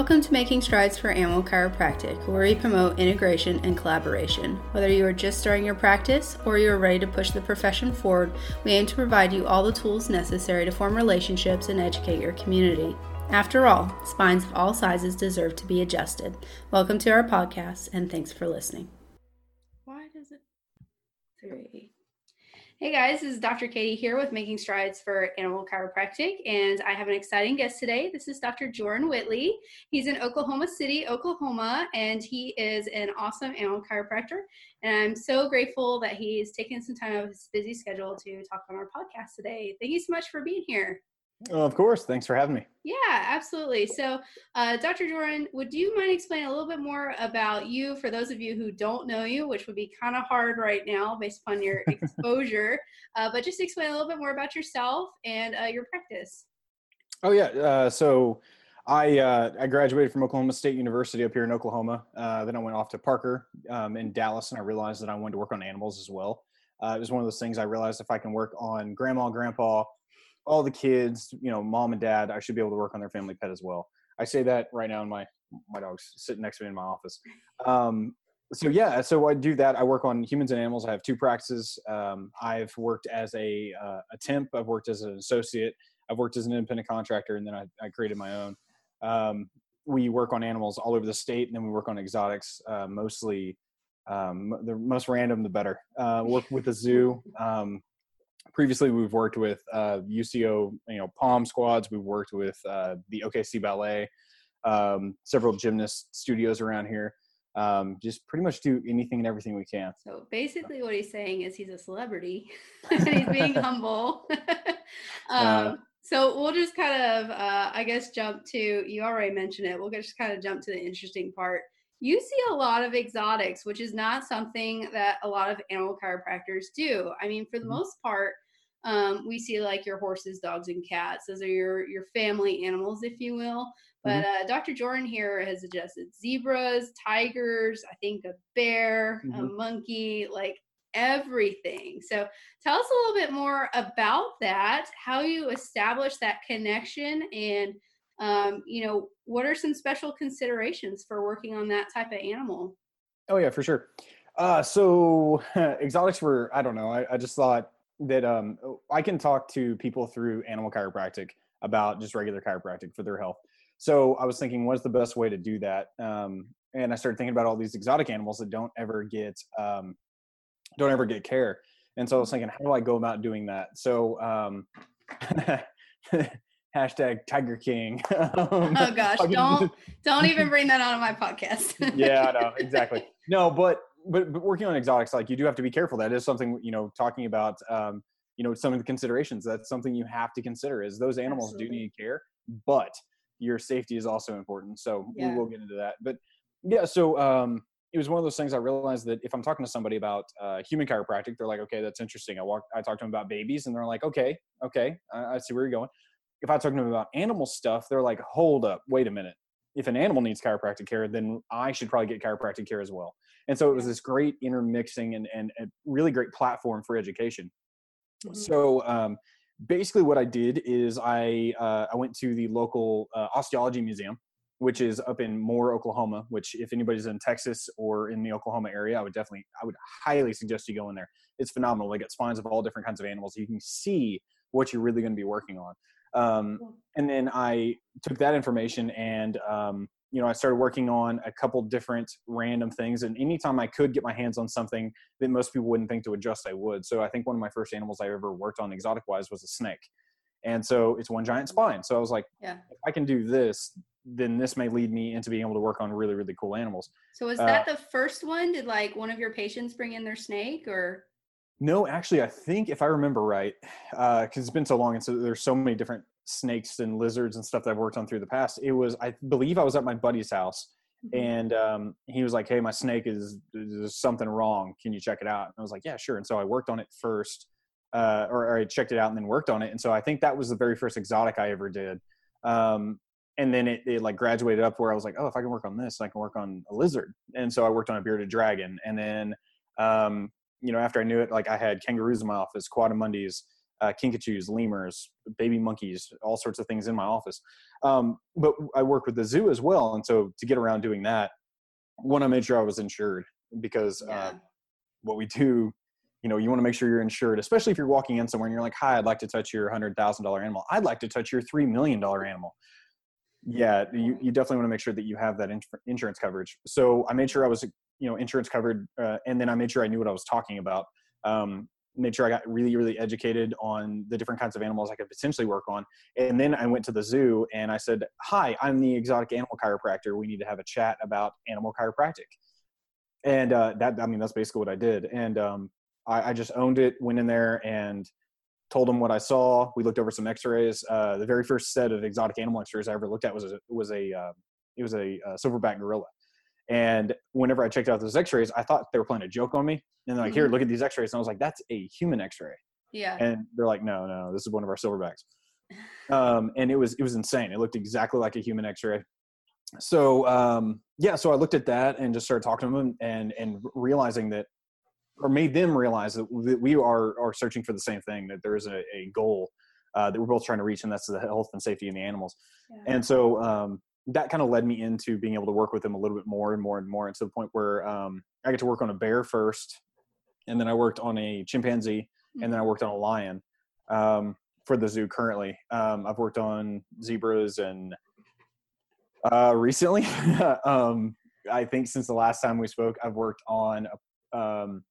Welcome to Making Strides for Animal Chiropractic, where we promote integration and collaboration. Whether you are just starting your practice or you are ready to push the profession forward, we aim to provide you all the tools necessary to form relationships and educate your community. After all, spines of all sizes deserve to be adjusted. Welcome to our podcast, and thanks for listening. Why does it? Three. Hey guys, this is Dr. Katie here with Making Strides for Animal Chiropractic, and I have an exciting guest today. This is Dr. Jordan Whitley. He's in Oklahoma City, Oklahoma, and he is an awesome animal chiropractor. And I'm so grateful that he's taken some time out of his busy schedule to talk on our podcast today. Thank you so much for being here. Oh, of course. Thanks for having me. Yeah, absolutely. So, uh, Dr. Jordan, would you mind explaining a little bit more about you for those of you who don't know you, which would be kind of hard right now based upon your exposure, uh, but just explain a little bit more about yourself and uh, your practice. Oh, yeah. Uh, so, I uh, I graduated from Oklahoma State University up here in Oklahoma. Uh, then I went off to Parker um, in Dallas, and I realized that I wanted to work on animals as well. it was one of those things I realized if I can work on grandma, grandpa, all the kids, you know, mom and dad, I should be able to work on their family pet as well. I say that right now in my my dog's sitting next to me in my office. Um, so yeah, so I do that. I work on humans and animals. I have two practices. Um, I've worked as a uh, a temp. I've worked as an associate. I've worked as an independent contractor, and then I, I created my own. Um, we work on animals all over the state, and then we work on exotics, uh, mostly. Um, the most random, the better. Uh, work with the zoo. Um, previously we've worked with uh, UCO, you know, Pom squads. We've worked with uh, the OKC Ballet, um, several gymnast studios around here. Um, just pretty much do anything and everything we can. So basically, what he's saying is he's a celebrity and he's being humble. um, uh, so we'll just kind of, uh, I guess, jump to you already mentioned it. We'll just kind of jump to the interesting part you see a lot of exotics, which is not something that a lot of animal chiropractors do. I mean, for the mm-hmm. most part, um, we see like your horses, dogs, and cats. Those are your your family animals, if you will. But mm-hmm. uh, Dr. Jordan here has adjusted zebras, tigers, I think a bear, mm-hmm. a monkey, like everything. So tell us a little bit more about that, how you establish that connection, and um, you know, what are some special considerations for working on that type of animal? Oh yeah, for sure. Uh, so exotics were, I don't know. I, I just thought that um, I can talk to people through animal chiropractic about just regular chiropractic for their health. So I was thinking, what's the best way to do that? Um, and I started thinking about all these exotic animals that don't ever get um, don't ever get care. And so I was thinking, how do I go about doing that? So um, hashtag Tiger King. um, oh gosh, don't don't even bring that on my podcast. yeah, I know exactly. No, but, but but working on exotics, like you do have to be careful. That is something you know talking about. Um, you know some of the considerations. That's something you have to consider. Is those animals Absolutely. do need care, but your safety is also important. So yeah. we will get into that. But yeah, so um, it was one of those things I realized that if I'm talking to somebody about uh, human chiropractic, they're like, okay, that's interesting. I walk, I talk to them about babies, and they're like, okay, okay, I, I see where you're going if I talk to them about animal stuff, they're like, hold up, wait a minute. If an animal needs chiropractic care, then I should probably get chiropractic care as well. And so it was this great intermixing and, and a really great platform for education. Mm-hmm. So um, basically, what I did is I uh, I went to the local uh, osteology museum, which is up in Moore, Oklahoma. Which, if anybody's in Texas or in the Oklahoma area, I would definitely I would highly suggest you go in there. It's phenomenal. They got spines of all different kinds of animals. You can see what you're really going to be working on. Um, and then I took that information and, um, you know, I started working on a couple different random things. And anytime I could get my hands on something that most people wouldn't think to adjust, I would. So I think one of my first animals I ever worked on exotic wise was a snake. And so it's one giant spine. So I was like, yeah. if I can do this, then this may lead me into being able to work on really, really cool animals. So was that uh, the first one? Did like one of your patients bring in their snake or? No, actually, I think if I remember right, because uh, it's been so long, and so there's so many different snakes and lizards and stuff that I've worked on through the past. It was, I believe, I was at my buddy's house, mm-hmm. and um, he was like, "Hey, my snake is there's something wrong. Can you check it out?" And I was like, "Yeah, sure." And so I worked on it first, uh, or, or, I checked it out and then worked on it. And so I think that was the very first exotic I ever did. Um, and then it, it like graduated up where I was like, oh, if I can work on this, I can work on a lizard. And so I worked on a bearded dragon, and then um, you know, after I knew it, like I had kangaroos in my office, coatimundis, uh, kinkajous, lemurs, baby monkeys, all sorts of things in my office. Um, but I work with the zoo as well, and so to get around doing that, one I made sure I was insured because uh, yeah. what we do, you know, you want to make sure you're insured, especially if you're walking in somewhere and you're like, "Hi, I'd like to touch your hundred thousand dollar animal. I'd like to touch your three million dollar animal." Yeah, you, you definitely want to make sure that you have that in- insurance coverage. So I made sure I was, you know, insurance covered, uh, and then I made sure I knew what I was talking about. Um, made sure I got really, really educated on the different kinds of animals I could potentially work on. And then I went to the zoo and I said, Hi, I'm the exotic animal chiropractor. We need to have a chat about animal chiropractic. And uh, that, I mean, that's basically what I did. And um, I, I, just owned it, went in there and told them what I saw. We looked over some x-rays. Uh, the very first set of exotic animal x-rays I ever looked at was a, was a, uh, it was a, a silverback gorilla. And whenever I checked out those X-rays, I thought they were playing a joke on me. And they're like, "Here, mm-hmm. look at these X-rays." And I was like, "That's a human X-ray." Yeah. And they're like, "No, no, this is one of our silverbacks." Um, and it was it was insane. It looked exactly like a human X-ray. So um, yeah, so I looked at that and just started talking to them and and realizing that, or made them realize that, that we are are searching for the same thing. That there is a, a goal uh, that we're both trying to reach, and that's the health and safety of the animals. Yeah. And so um, that kind of led me into being able to work with them a little bit more and more and more, and to the point where um, I get to work on a bear first, and then I worked on a chimpanzee, and then I worked on a lion um, for the zoo. Currently, um, I've worked on zebras and uh, recently, um, I think since the last time we spoke, I've worked on. A, um,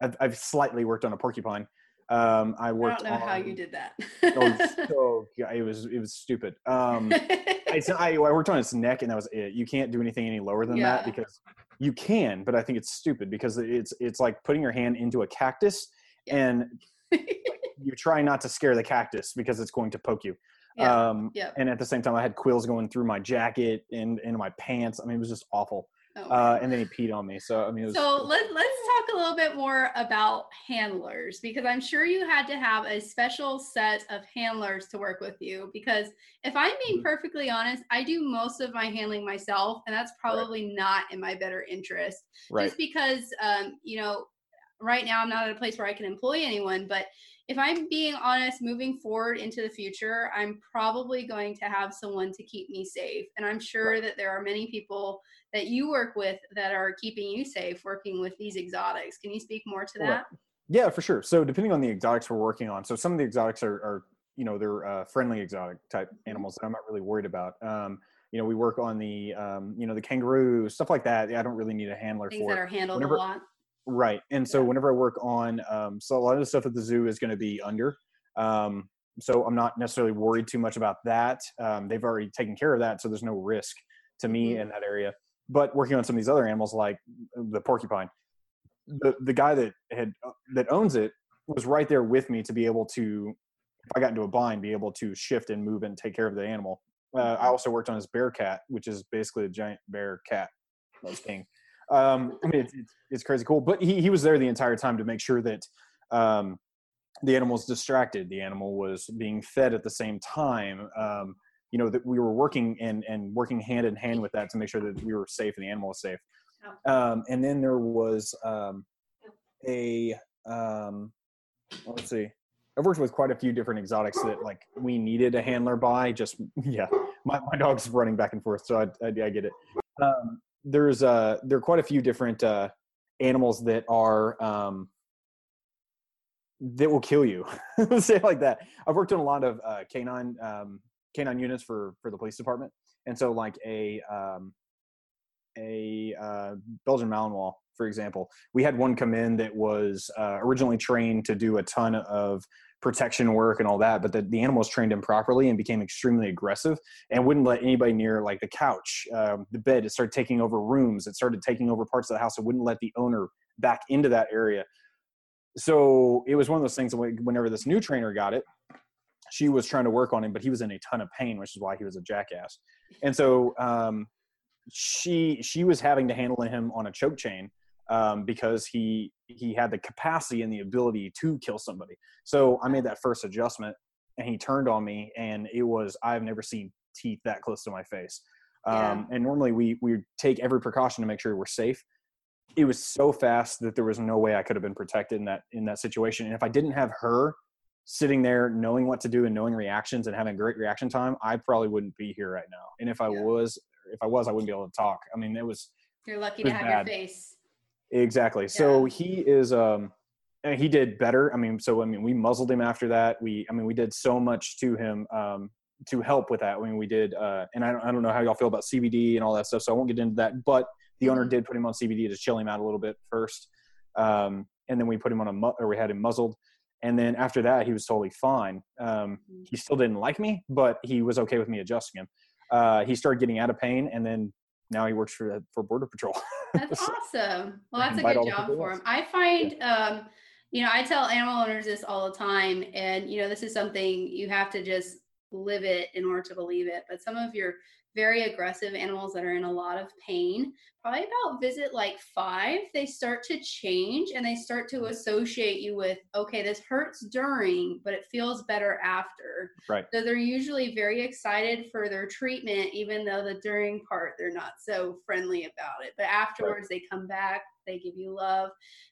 I've, I've slightly worked on a porcupine. Um, I worked. I don't know on, how you did that. oh, so, yeah, it was it was stupid. Um, I, I, worked on its neck, and that was it. You can't do anything any lower than yeah. that because you can, but I think it's stupid because it's it's like putting your hand into a cactus, and you try not to scare the cactus because it's going to poke you. Yeah. Um, yeah. And at the same time, I had quills going through my jacket and into my pants. I mean, it was just awful. Oh, uh, and then he peed on me. So I mean, was, so let, let's talk a little bit more about handlers because I'm sure you had to have a special set of handlers to work with you. Because if I'm being mm-hmm. perfectly honest, I do most of my handling myself, and that's probably right. not in my better interest. Right. Just because, um, you know, right now I'm not at a place where I can employ anyone, but if I'm being honest, moving forward into the future, I'm probably going to have someone to keep me safe. And I'm sure right. that there are many people that you work with that are keeping you safe working with these exotics. Can you speak more to that? Right. Yeah, for sure. So depending on the exotics we're working on, so some of the exotics are, are you know, they're uh, friendly exotic type mm-hmm. animals that I'm not really worried about. Um, you know, we work on the, um, you know, the kangaroo, stuff like that. I don't really need a handler for Things for. that are handled Whenever, a lot. Right. And so yeah. whenever I work on, um, so a lot of the stuff at the zoo is going to be under. Um, so I'm not necessarily worried too much about that. Um, they've already taken care of that. So there's no risk to me mm-hmm. in that area. But working on some of these other animals like the porcupine, the, the guy that had, uh, that owns it was right there with me to be able to, if I got into a bind, be able to shift and move and take care of the animal. Uh, I also worked on his bear cat, which is basically a giant bear cat. That's king. Um, I mean, it's, it's, it's, crazy cool. But he, he was there the entire time to make sure that um, the animal was distracted. The animal was being fed at the same time. Um, you know that we were working and and working hand in hand with that to make sure that we were safe and the animal was safe. Um, and then there was um, a um, let's see. I've worked with quite a few different exotics that like we needed a handler by. Just yeah, my, my dog's running back and forth, so I, I, I get it. Um, there's uh there are quite a few different uh animals that are um that will kill you say it like that i've worked on a lot of uh canine um canine units for for the police department and so like a um a uh, belgian malinois for example we had one come in that was uh, originally trained to do a ton of protection work and all that, but the, the animal was trained improperly and became extremely aggressive and wouldn't let anybody near like the couch, um, the bed. It started taking over rooms. It started taking over parts of the house. It wouldn't let the owner back into that area. So it was one of those things. Whenever this new trainer got it, she was trying to work on him, but he was in a ton of pain, which is why he was a jackass. And so um, she she was having to handle him on a choke chain um, because he he had the capacity and the ability to kill somebody. So I made that first adjustment, and he turned on me, and it was I've never seen teeth that close to my face. Um, And normally we we take every precaution to make sure we're safe. It was so fast that there was no way I could have been protected in that in that situation. And if I didn't have her sitting there knowing what to do and knowing reactions and having great reaction time, I probably wouldn't be here right now. And if I yeah. was, if I was, I wouldn't be able to talk. I mean, it was. You're lucky to have bad. your face. Exactly. Yeah. So he is. um he did better. I mean, so I mean, we muzzled him after that. We, I mean, we did so much to him um, to help with that. I mean, we did, uh, and I don't, I don't know how y'all feel about CBD and all that stuff, so I won't get into that. But the owner mm-hmm. did put him on CBD to chill him out a little bit first, um, and then we put him on a, mu- or we had him muzzled, and then after that, he was totally fine. Um, mm-hmm. he still didn't like me, but he was okay with me adjusting him. Uh, he started getting out of pain, and then now he works for for Border Patrol. That's so awesome. Well, that's a good job for him. I find. Um, you know, I tell animal owners this all the time, and you know, this is something you have to just live it in order to believe it. But some of your very aggressive animals that are in a lot of pain, probably about visit like five, they start to change and they start to associate you with, okay, this hurts during, but it feels better after. Right. So they're usually very excited for their treatment, even though the during part they're not so friendly about it. But afterwards, right. they come back, they give you love,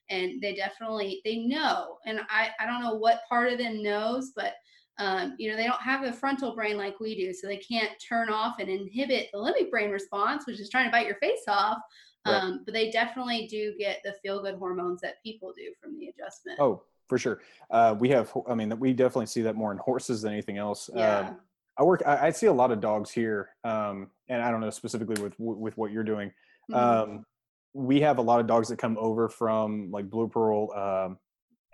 and they definitely they know. And I I don't know what part of them knows, but um, you know, they don't have a frontal brain like we do, so they can't turn off and inhibit the limbic brain response, which is trying to bite your face off. Right. Um, but they definitely do get the feel good hormones that people do from the adjustment. Oh, for sure. Uh, we have, I mean, we definitely see that more in horses than anything else. Yeah. Um, I work, I, I, see a lot of dogs here, um, and I don't know specifically with with what you're doing. Mm-hmm. Um, we have a lot of dogs that come over from like Blue Pearl, um,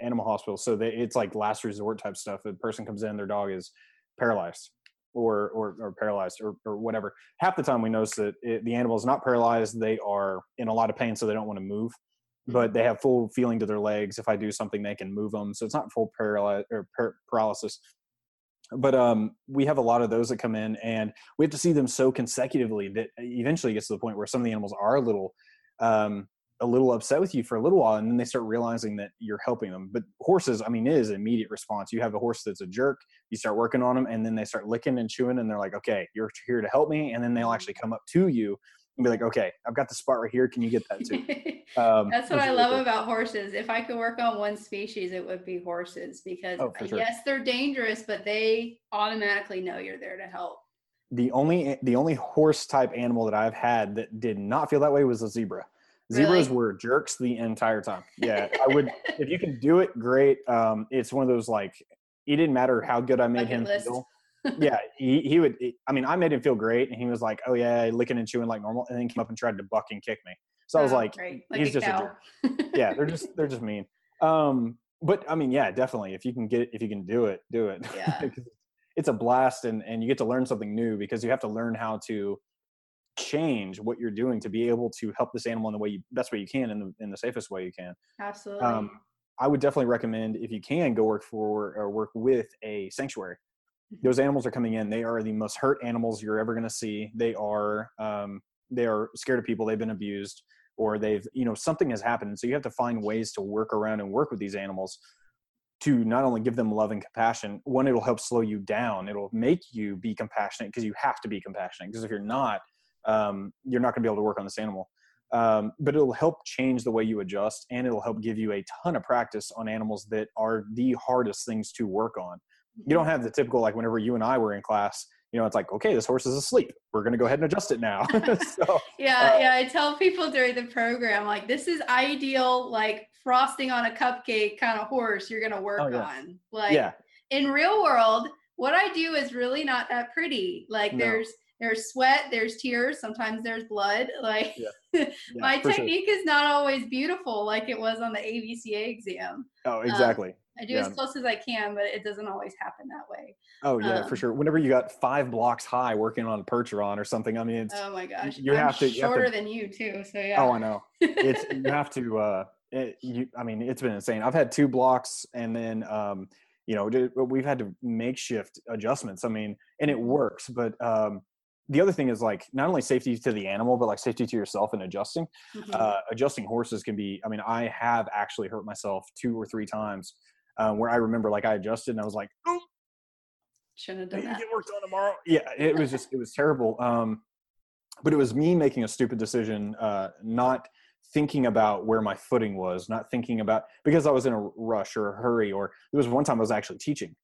animal hospital. So they, it's like last resort type stuff. A person comes in, their dog is paralyzed or or, or paralyzed or, or whatever. Half the time we notice that it, the animal is not paralyzed. They are in a lot of pain, so they don't want to move. But mm-hmm. they have full feeling to their legs. If I do something, they can move them. So it's not full paralysis or par- paralysis. But um, we have a lot of those that come in, and we have to see them so consecutively that eventually gets to the point where some of the animals are a little um, a little upset with you for a little while and then they start realizing that you're helping them. But horses i mean it is an immediate response. You have a horse that's a jerk you start working on them and then they start licking and chewing and they're like okay you're here to help me and then they'll actually come up to you and be like okay i've got the spot right here can you get that too? Um, that's what i love cool. about horses. If i could work on one species it would be horses because oh, sure. yes they're dangerous but they automatically know you're there to help. The only the only horse type animal that i've had that did not feel that way was a zebra Zebras really? were jerks the entire time. Yeah, I would. if you can do it, great. Um, it's one of those like it didn't matter how good I made Bucket him list. feel. yeah, he, he would. I mean, I made him feel great, and he was like, "Oh yeah, licking and chewing like normal," and then came up and tried to buck and kick me. So I was oh, like, like, "He's a just cow. a jerk." yeah, they're just they're just mean. Um, but I mean, yeah, definitely. If you can get if you can do it, do it. Yeah. it's a blast, and and you get to learn something new because you have to learn how to change what you're doing to be able to help this animal in the way you best way you can in the in the safest way you can. Absolutely. Um, I would definitely recommend if you can go work for or work with a sanctuary. Mm-hmm. Those animals are coming in. They are the most hurt animals you're ever going to see. They are um, they are scared of people. They've been abused or they've you know something has happened. So you have to find ways to work around and work with these animals to not only give them love and compassion. One, it'll help slow you down. It'll make you be compassionate because you have to be compassionate. Because if you're not, um, you're not going to be able to work on this animal. Um, but it'll help change the way you adjust and it'll help give you a ton of practice on animals that are the hardest things to work on. You don't have the typical, like whenever you and I were in class, you know, it's like, okay, this horse is asleep. We're going to go ahead and adjust it now. so, yeah. Uh, yeah. I tell people during the program, like, this is ideal, like frosting on a cupcake kind of horse you're going to work oh, yeah. on. Like, yeah. in real world, what I do is really not that pretty. Like, no. there's, there's sweat, there's tears, sometimes there's blood. Like yeah. Yeah, my technique sure. is not always beautiful like it was on the AVCA exam. Oh, um, exactly. Um, I do yeah. as close as I can, but it doesn't always happen that way. Oh yeah, um, for sure. Whenever you got five blocks high working on a percheron or something, I mean, it's oh my gosh, you have to shorter have to, than you too. So yeah. Oh, I know. It's you have to. uh it, you, I mean, it's been insane. I've had two blocks, and then um, you know, we've had to makeshift adjustments. I mean, and it works, but um, the other thing is like not only safety to the animal but like safety to yourself and adjusting mm-hmm. uh, adjusting horses can be i mean i have actually hurt myself two or three times um, where i remember like i adjusted and i was like oh shouldn't have done that get work done tomorrow yeah it was just it was terrible um, but it was me making a stupid decision uh, not thinking about where my footing was, not thinking about because I was in a rush or a hurry, or there was one time I was actually teaching.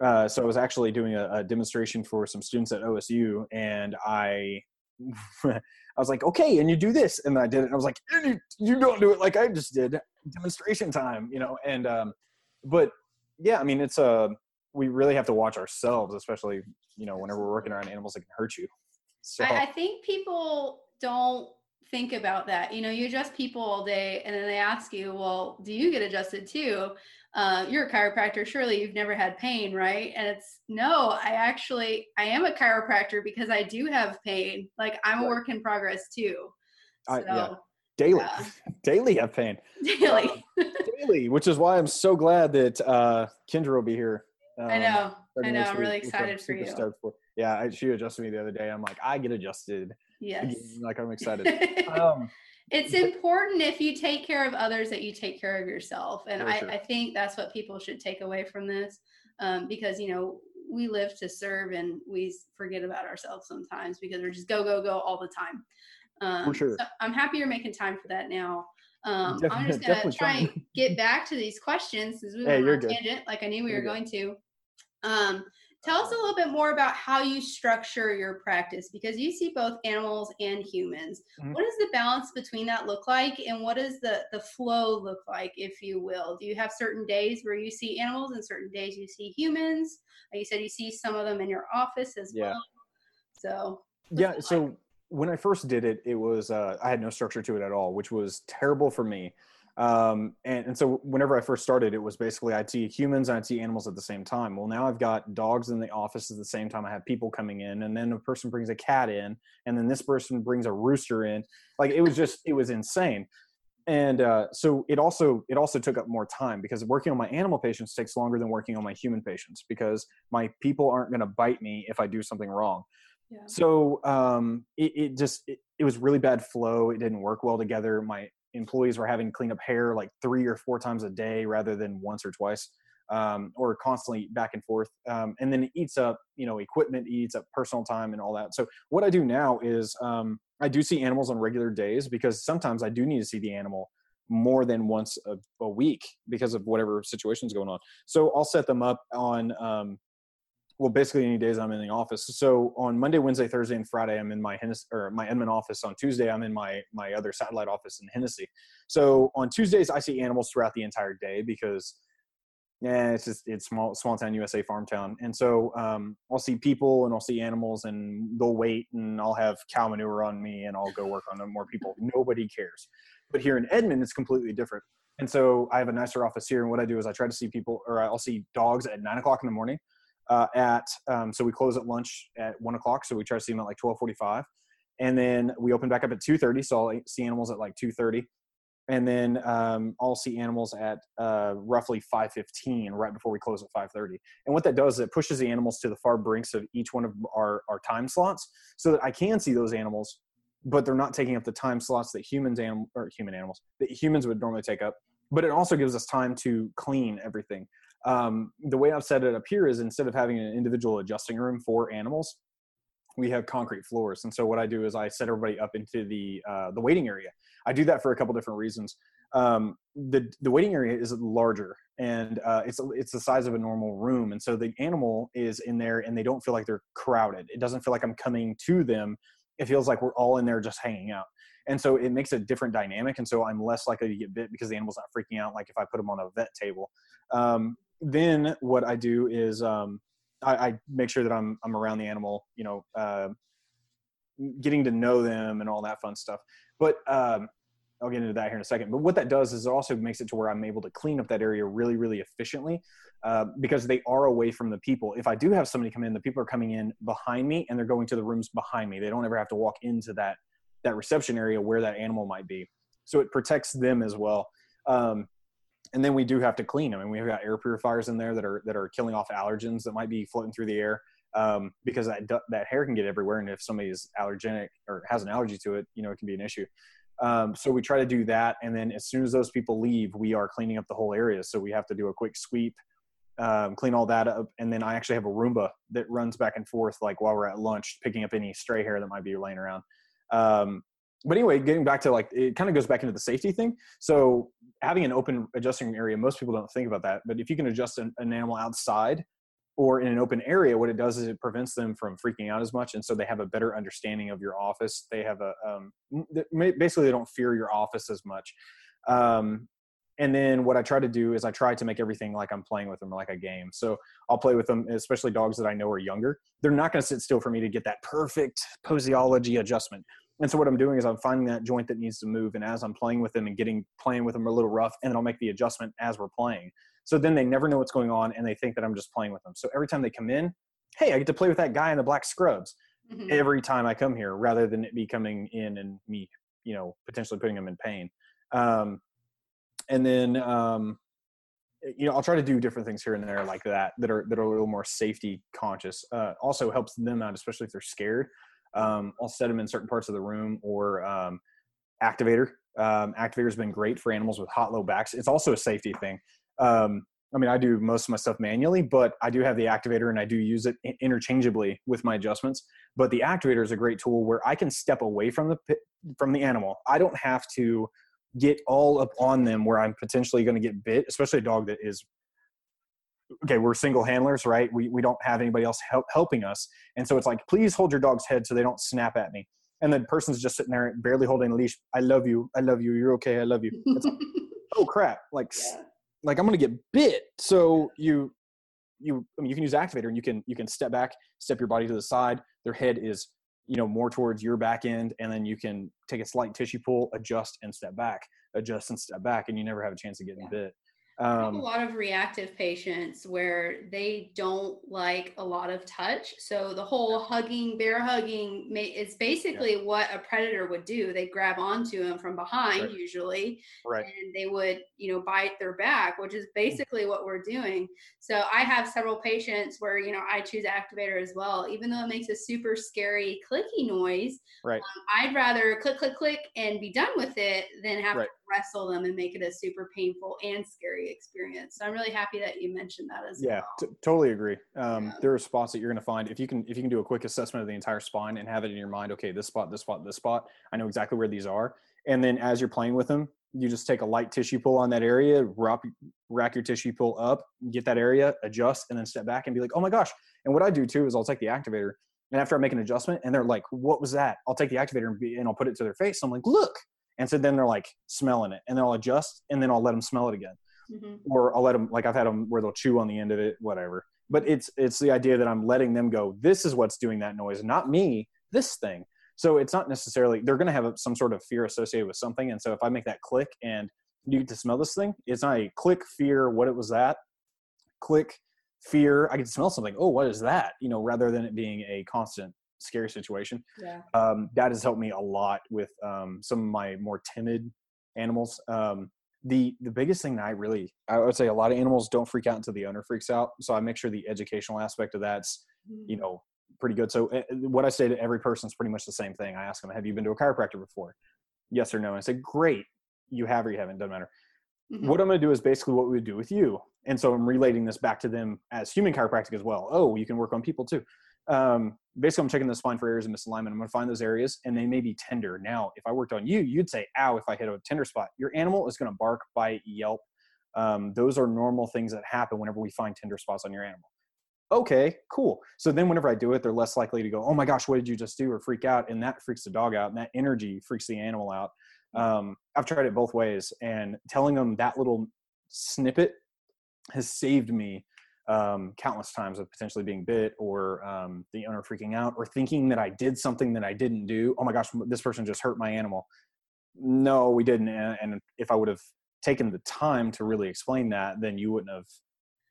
Uh, so I was actually doing a, a, demonstration for some students at OSU, and I, I was like, okay, and you do this, and I did it. And I was like, you, you don't do it like I just did. Demonstration time, you know. And um, but yeah, I mean, it's a uh, we really have to watch ourselves, especially you know whenever we're working around animals that can hurt you. So I, I think people don't think about that. You know, you adjust people all day and then they ask you, well, do you get adjusted too? Uh, you're a chiropractor. Surely you've never had pain, right? And it's no, I actually, I am a chiropractor because I do have pain. Like I'm a work in progress too. So, I, yeah. Daily, yeah. daily have pain. Daily. Uh, daily, which is why I'm so glad that uh, Kendra will be here. Um, I know. I know. I'm really excited for you. For. Yeah, I, she adjusted me the other day. I'm like, I get adjusted Yes. Like I'm excited. um, it's important if you take care of others that you take care of yourself. And I, sure. I, think that's what people should take away from this. Um, because, you know, we live to serve and we forget about ourselves sometimes because we're just go, go, go all the time. Um, for sure. So I'm happy you're making time for that now. Um, I'm just gonna try and get back to these questions as we hey, went on tangent, like I knew we were going to. Tell us a little bit more about how you structure your practice because you see both animals and humans. Mm-hmm. What does the balance between that look like and what does the the flow look like if you will? Do you have certain days where you see animals and certain days you see humans? Like you said you see some of them in your office as yeah. well. So Yeah, so like? when I first did it, it was uh, I had no structure to it at all, which was terrible for me. Um, and, and so whenever I first started, it was basically I'd see humans and I'd see animals at the same time. Well, now I've got dogs in the office at the same time. I have people coming in, and then a person brings a cat in, and then this person brings a rooster in. Like it was just, it was insane. And uh, so it also it also took up more time because working on my animal patients takes longer than working on my human patients because my people aren't going to bite me if I do something wrong. Yeah. So um, it, it just it, it was really bad flow. It didn't work well together. My employees were having to clean up hair like three or four times a day rather than once or twice um, or constantly back and forth um, and then it eats up you know equipment eats up personal time and all that. So what i do now is um, i do see animals on regular days because sometimes i do need to see the animal more than once a, a week because of whatever situation's going on. So i'll set them up on um, well, basically any days I'm in the office. So on Monday, Wednesday, Thursday, and Friday, I'm in my Hennessey, or my Edmond office. On Tuesday, I'm in my my other satellite office in Hennessey. So on Tuesdays, I see animals throughout the entire day because, yeah, it's just it's small small town USA farm town, and so um, I'll see people and I'll see animals, and they'll wait, and I'll have cow manure on me, and I'll go work on them, more people. Nobody cares. But here in Edmond, it's completely different. And so I have a nicer office here, and what I do is I try to see people, or I'll see dogs at nine o'clock in the morning uh, at um, so we close at lunch at one o'clock so we try to see them at like 12.45 and then we open back up at 2.30 so i'll see animals at like 2.30 and then um, i'll see animals at uh, roughly 5.15 right before we close at 5.30 and what that does is it pushes the animals to the far brinks of each one of our, our time slots so that i can see those animals but they're not taking up the time slots that humans animal or human animals that humans would normally take up. But it also gives us time to clean everything um, the way I've set it up here is instead of having an individual adjusting room for animals, we have concrete floors. And so what I do is I set everybody up into the uh, the waiting area. I do that for a couple different reasons. Um, the the waiting area is larger and uh, it's it's the size of a normal room, and so the animal is in there, and they don't feel like they're crowded. It doesn't feel like I'm coming to them. It feels like we're all in there just hanging out. And so it makes a different dynamic. And so I'm less likely to get bit because the animal's not freaking out like if I put them on a vet table. Um, then what I do is um, I, I, make sure that I'm I'm around the animal, you know, uh, getting to know them and all that fun stuff. But um, I'll get into that here in a second. But what that does is it also makes it to where I'm able to clean up that area really, really efficiently uh, because they are away from the people. If I do have somebody come in, the people are coming in behind me and they're going to the rooms behind me. They don't ever have to walk into that that reception area where that animal might be. So it protects them as well. Um, and then we do have to clean them. And we've got air purifiers in there that are that are killing off allergens that might be floating through the air um, because that that hair can get everywhere. And if somebody is allergenic or has an allergy to it, you know, it can be an issue. Um, so we try to do that, and then as soon as those people leave, we are cleaning up the whole area. So we have to do a quick sweep, um, clean all that up, and then I actually have a Roomba that runs back and forth, like while we're at lunch, picking up any stray hair that might be laying around. Um, but anyway, getting back to like it kind of goes back into the safety thing. So having an open adjusting area, most people don't think about that. But if you can adjust an, an animal outside or in an open area, what it does is it prevents them from freaking out as much, and so they have a better understanding of your office. They have a um, basically they don't fear your office as much. Um, and then what I try to do is I try to make everything like I'm playing with them like a game. So I'll play with them, especially dogs that I know are younger. They're not going to sit still for me to get that perfect posology adjustment. And so what I'm doing is I'm finding that joint that needs to move, and as I'm playing with them and getting playing with them a little rough, and then I'll make the adjustment as we're playing. So then they never know what's going on, and they think that I'm just playing with them. So every time they come in, hey, I get to play with that guy in the black scrubs. Mm-hmm. Every time I come here, rather than it be coming in and me, you know, potentially putting them in pain. Um, and then um, you know i'll try to do different things here and there like that that are that are a little more safety conscious uh, also helps them out especially if they're scared um, i'll set them in certain parts of the room or um, activator. Um, activator has been great for animals with hot low backs. It's also a safety thing. Um, i mean i do most of my stuff manually but i do have the activator and i do use it interchangeably with my adjustments. But the activator is a great tool where i can step away from the from the animal. I don't have to get all up on them where I'm potentially going to get bit, especially a dog that is okay we're single handlers right? We, we don't have anybody else help, helping us. And so it's like please hold your dog's head so they don't snap at me. And the person's just sitting there barely holding a leash. I love you. I love you. You're okay. I love you. Like, oh crap. Like yeah. like i'm gonna get bit. So you you I mean, you can use activator and you can you can step back step your body to the side. Their head is you know more towards your back end and then you can take a slight tissue pull adjust and step back adjust and step back and you never have a chance of getting yeah. bit um, a lot of reactive patients where they don't like a lot of touch. So the whole hugging, bear hugging, may, it's basically yeah. what a predator would do. They grab onto them from behind right. usually, right. and they would, you know, bite their back, which is mm. basically what we're doing. So I have several patients where you know I choose activator as well, even though it makes a super scary clicky noise. Right. Um, I'd rather click, click, click, and be done with it than have right. to wrestle them and make it a super painful and scary experience. So I'm really happy that you mentioned that as yeah, well. Yeah, t- totally agree. Um, yeah. There are spots that you're going to find if you can if you can do a quick assessment of the entire spine and have it in your mind. Okay, this spot, this spot, this spot. I know exactly where these are. And then as you're playing with them, you just take a light tissue pull on that area, wrap, rack your tissue pull up, get that area, adjust, and then step back and be like, oh my gosh. And what I do too is I'll take the activator and after I make an adjustment and they're like, what was that? I'll take the activator and, be, and I'll put it to their face. I'm like, look, and so then they're like smelling it and then I'll adjust and then I'll let them smell it again. Mm-hmm. Or I'll let them, like I've had them where they'll chew on the end of it, whatever. But it's, it's the idea that I'm letting them go, this is what's doing that noise, not me, this thing. So it's not necessarily, they're going to have some sort of fear associated with something. And so if I make that click and you get to smell this thing, it's not a click, fear, what it was that, click, fear, I can smell something. Oh, what is that? You know, rather than it being a constant scary situation. Yeah. Um, that has helped me a lot with um, some of my more timid animals. Um, the the biggest thing that I really I would say a lot of animals don't freak out until the owner freaks out. So I make sure the educational aspect of that's mm-hmm. you know pretty good. So uh, what I say to every person is pretty much the same thing. I ask them, "Have you been to a chiropractor before?" Yes or no. And I say, "Great, you have or you haven't. Doesn't matter." Mm-hmm. What I'm going to do is basically what we would do with you. And so I'm relating this back to them as human chiropractic as well. Oh, you can work on people too um, basically I'm checking the spine for areas of misalignment. I'm going to find those areas and they may be tender. Now, if I worked on you, you'd say, ow, if I hit a tender spot. Your animal is going to bark, bite, yelp. Um, those are normal things that happen whenever we find tender spots on your animal. Okay, cool. So then whenever I do it, they're less likely to go, oh my gosh, what did you just do? Or freak out. And that freaks the dog out. And that energy freaks the animal out. Um, I've tried it both ways. And telling them that little snippet has saved me um, countless times of potentially being bit or um, the owner freaking out or thinking that I did something that I didn't do. Oh my gosh, this person just hurt my animal. No, we didn't. And if I would have taken the time to really explain that, then you wouldn't have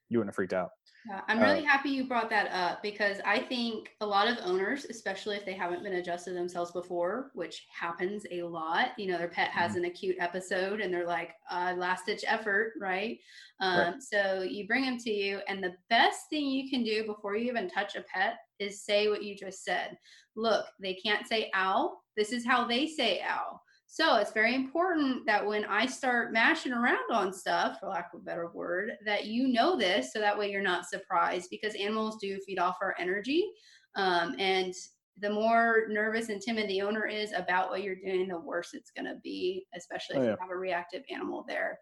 you wouldn't have freaked out. Yeah, I'm really uh, happy you brought that up because I think a lot of owners, especially if they haven't been adjusted themselves before, which happens a lot, you know, their pet has mm-hmm. an acute episode and they're like, uh, last ditch effort, right? Um, right? So you bring them to you, and the best thing you can do before you even touch a pet is say what you just said. Look, they can't say ow. This is how they say ow. So it's very important that when I start mashing around on stuff, for lack of a better word, that you know this so that way you're not surprised because animals do feed off our energy. Um, and the more nervous and timid the owner is about what you're doing, the worse it's going to be, especially if oh, yeah. you have a reactive animal there.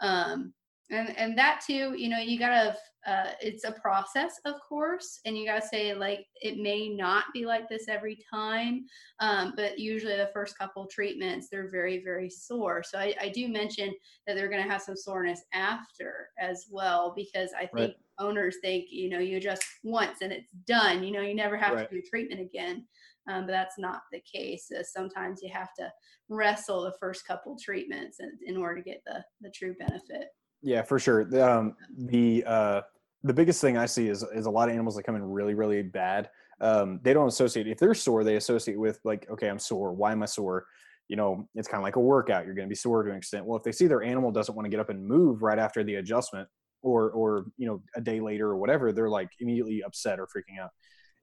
Um, and and that too you know you gotta uh, it's a process of course and you gotta say like it may not be like this every time um, but usually the first couple treatments they're very very sore so I, I do mention that they're gonna have some soreness after as well because i think right. owners think you know you just once and it's done you know you never have right. to do treatment again um, but that's not the case. Uh, sometimes you have to wrestle the first couple treatments in, in order to get the the true benefit. Yeah, for sure. The, um, the uh, the biggest thing I see is is a lot of animals that come in really really bad. Um, they don't associate if they're sore. They associate with like, okay, I'm sore. Why am I sore? You know, it's kind of like a workout. You're going to be sore to an extent. Well, if they see their animal doesn't want to get up and move right after the adjustment, or or you know a day later or whatever, they're like immediately upset or freaking out.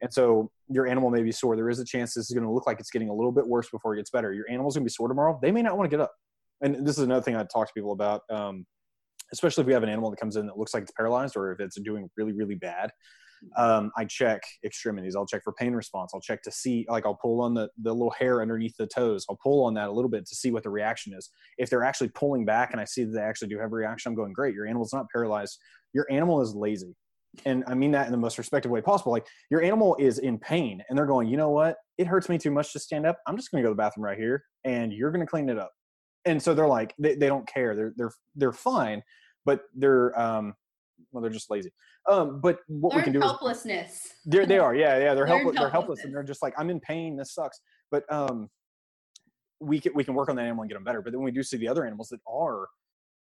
And so your animal may be sore. There is a chance this is going to look like it's getting a little bit worse before it gets better. Your animal's going to be sore tomorrow. They may not want to get up. And this is another thing I talk to people about. Um, especially if we have an animal that comes in that looks like it's paralyzed or if it's doing really really bad um, i check extremities. I'll check for pain response. I'll check to see like i'll pull on the, the little hair underneath the toes. I'll pull on that a little bit to see what the reaction is. If they're actually pulling back and i see that they actually do have a reaction i'm going great your animal's not paralyzed. Your animal is lazy. And i mean that in the most respectful way possible. Like your animal is in pain and they're going you know what? It hurts me too much to stand up. I'm just going to go to the bathroom right here and you're going to clean it up. And so they're like they, they don't care. They're they're they're fine but they're um well they're just lazy. Um but what we can do helplessness. Is, they're, they are yeah yeah they're helpless they're helpless and they're just like i'm in pain this sucks. But um we can we can work on that animal and get them better but then we do see the other animals that are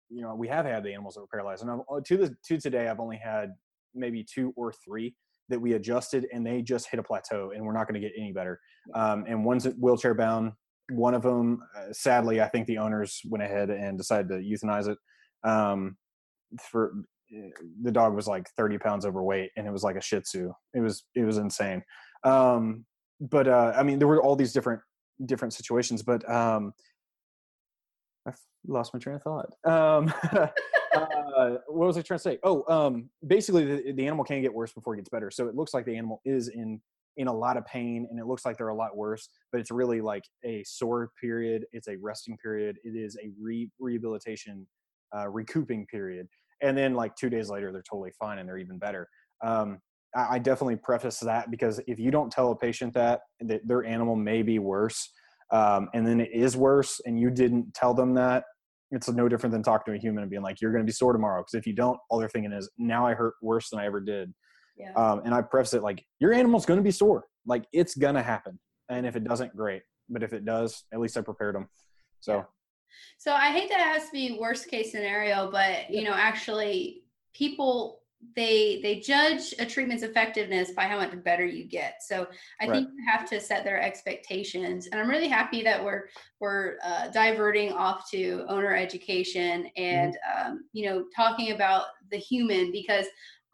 you know we have had the animals that were paralyzed and I'm, uh, to the to today i've only had maybe two or three that we adjusted and they just hit a plateau and we're not going to get any better. Um, and one's wheelchair bound one of them uh, sadly i think the owners went ahead and decided to euthanize it um, for eh, the dog was like 30 pounds overweight and it was like a shih tzu. It was it was insane. Um, but uh, i mean there were all these different different situations but um, i lost my train of thought. Um, uh, what was i trying to say? Oh um, basically the, the animal can get worse before it gets better. So it looks like the animal is in in a lot of pain and it looks like they're a lot worse but it's really like a sore period. It's a resting period. It is a re- rehabilitation uh, recouping period and then like two days later they're totally fine and they're even better. Um, I, I, definitely preface that because if you don't tell a patient that that their animal may be worse um, and then it is worse and you didn't tell them that it's no different than talking to a human and being like you're going to be sore tomorrow because if you don't all they're thinking is now i hurt worse than i ever did. Yeah. um, and i preface it like your animal's going to be sore. Like it's going to happen. And if it doesn't great. But if it does at least i prepared them so. So I hate that it has to be worst case scenario, but you know, actually people they they judge a treatment's effectiveness by how much better you get. So I right. think you have to set their expectations. And I'm really happy that we're we're uh, diverting off to owner education and mm-hmm. um, you know talking about the human because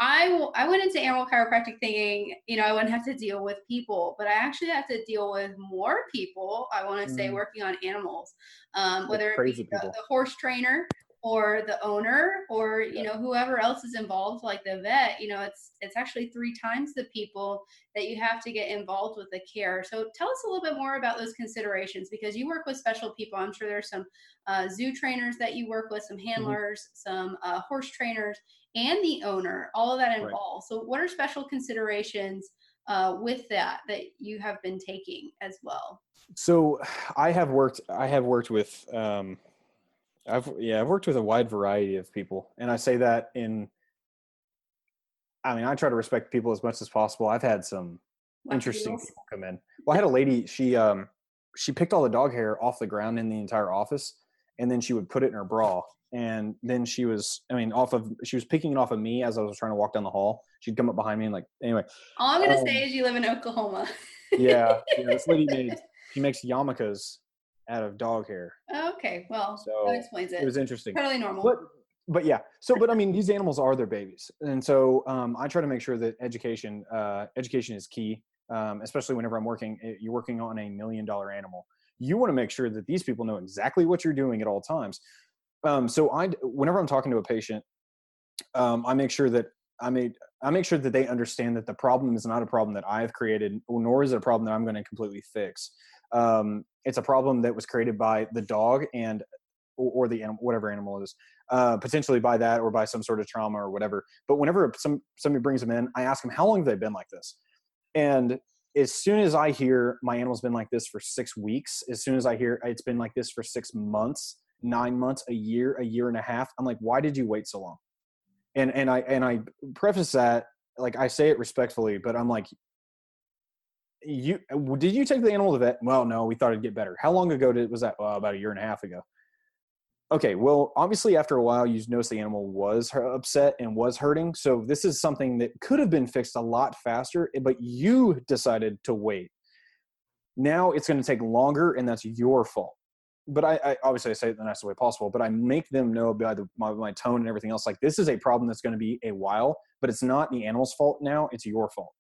I, I went into animal chiropractic thinking, you know, I wouldn't have to deal with people, but I actually have to deal with more people. I want to mm. say working on animals, um, whether it be the, the, horse trainer or the owner or you know whoever else is involved, like the vet. You know, it's it's actually three times the people that you have to get involved with the care. So tell us a little bit more about those considerations because you work with special people. I'm sure there's some uh, zoo trainers that you work with, some mm-hmm. handlers, mm-hmm. some uh, horse trainers and the owner, all of that involved. Right. So, what are special considerations uh, with that that you have been taking as well? So, I have worked. I have worked with. Um, I've yeah, I've worked with a wide variety of people, and I say that in. I mean, I try to respect people as much as possible. I've had some interesting people come in. Well, I had a lady. She um, she picked all the dog hair off the ground in the entire office, and then she would put it in her bra and then she was i mean off of she was picking it off of me as i was trying to walk down the hall she'd come up behind me and like anyway all i'm gonna um, say is you live in oklahoma yeah, yeah this lady made she makes yarmulkes out of dog hair. Okay well so that explains it it. was interesting. Totally normal. But but yeah so but i mean these animals are their babies. And so um, i try to make sure that education uh, education is key um, especially whenever i'm working eh, you're working on a million dollar animal. You want to make sure that these people know exactly what you're doing at all times. Um, so I, whenever I'm talking to a patient, um, I make sure that I made I make sure that they understand that the problem is not a problem that I've created, nor is it a problem that I'm going to completely fix. Um, it's a problem that was created by the dog and or, the animal, whatever animal it is, uh, potentially by that or by some sort of trauma or whatever. But whenever some somebody brings them in, I ask them how long have they been like this, and as soon as I hear my animal's been like this for six weeks, as soon as I hear it's been like this for six months, nine months, a year, a year and a half, I'm like, why did you wait so long? And and I and I preface that like I say it respectfully, but I'm like, you did you take the animal to the vet? Well, no, we thought it'd get better. How long ago did was that? Well, about a year and a half ago. Okay, well, obviously after a while, you notice the animal was upset and was hurting. So this is something that could have been fixed a lot faster, eh, but you decided to wait. Now it's going to take longer, and that's your fault. But I, I obviously I say it the nicest way possible. But I make them know by the, my, my tone and everything else, like this is a problem that's going to be a while, but it's not the animal's fault now; it's your fault.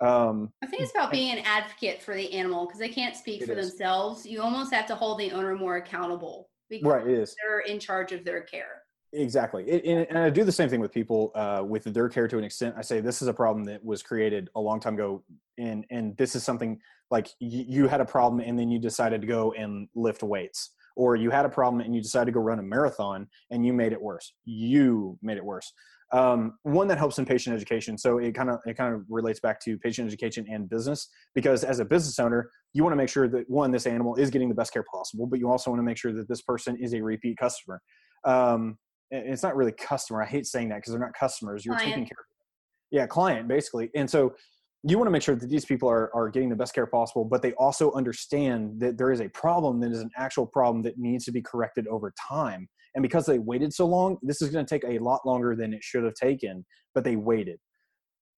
Um, I think it's about being an advocate for the animal because they can't speak for is. themselves. You almost have to hold the owner more accountable because right, it is. they're in charge of their care. Exactly. It, and, and, I do the same thing with people uh, with their care to an extent. I say this is a problem that was created a long time ago, and and this is something like you, you had a problem and then you decided to go and lift weights, or you had a problem and you decided to go run a marathon and you made it worse. You made it worse. Um, one that helps in patient education. So it kind of it kind of relates back to patient education and business because as a business owner, you want to make sure that one this animal is getting the best care possible, but you also want to make sure that this person is a repeat customer. Um, it's not really customer. I hate saying that because they're not customers. You're client. taking care of them. Yeah, client basically. And so you want to make sure that these people are, are getting the best care possible, but they also understand that there is a problem that is an actual problem that needs to be corrected over time. And because they waited so long, this is going to take a lot longer than it should have taken, but they waited.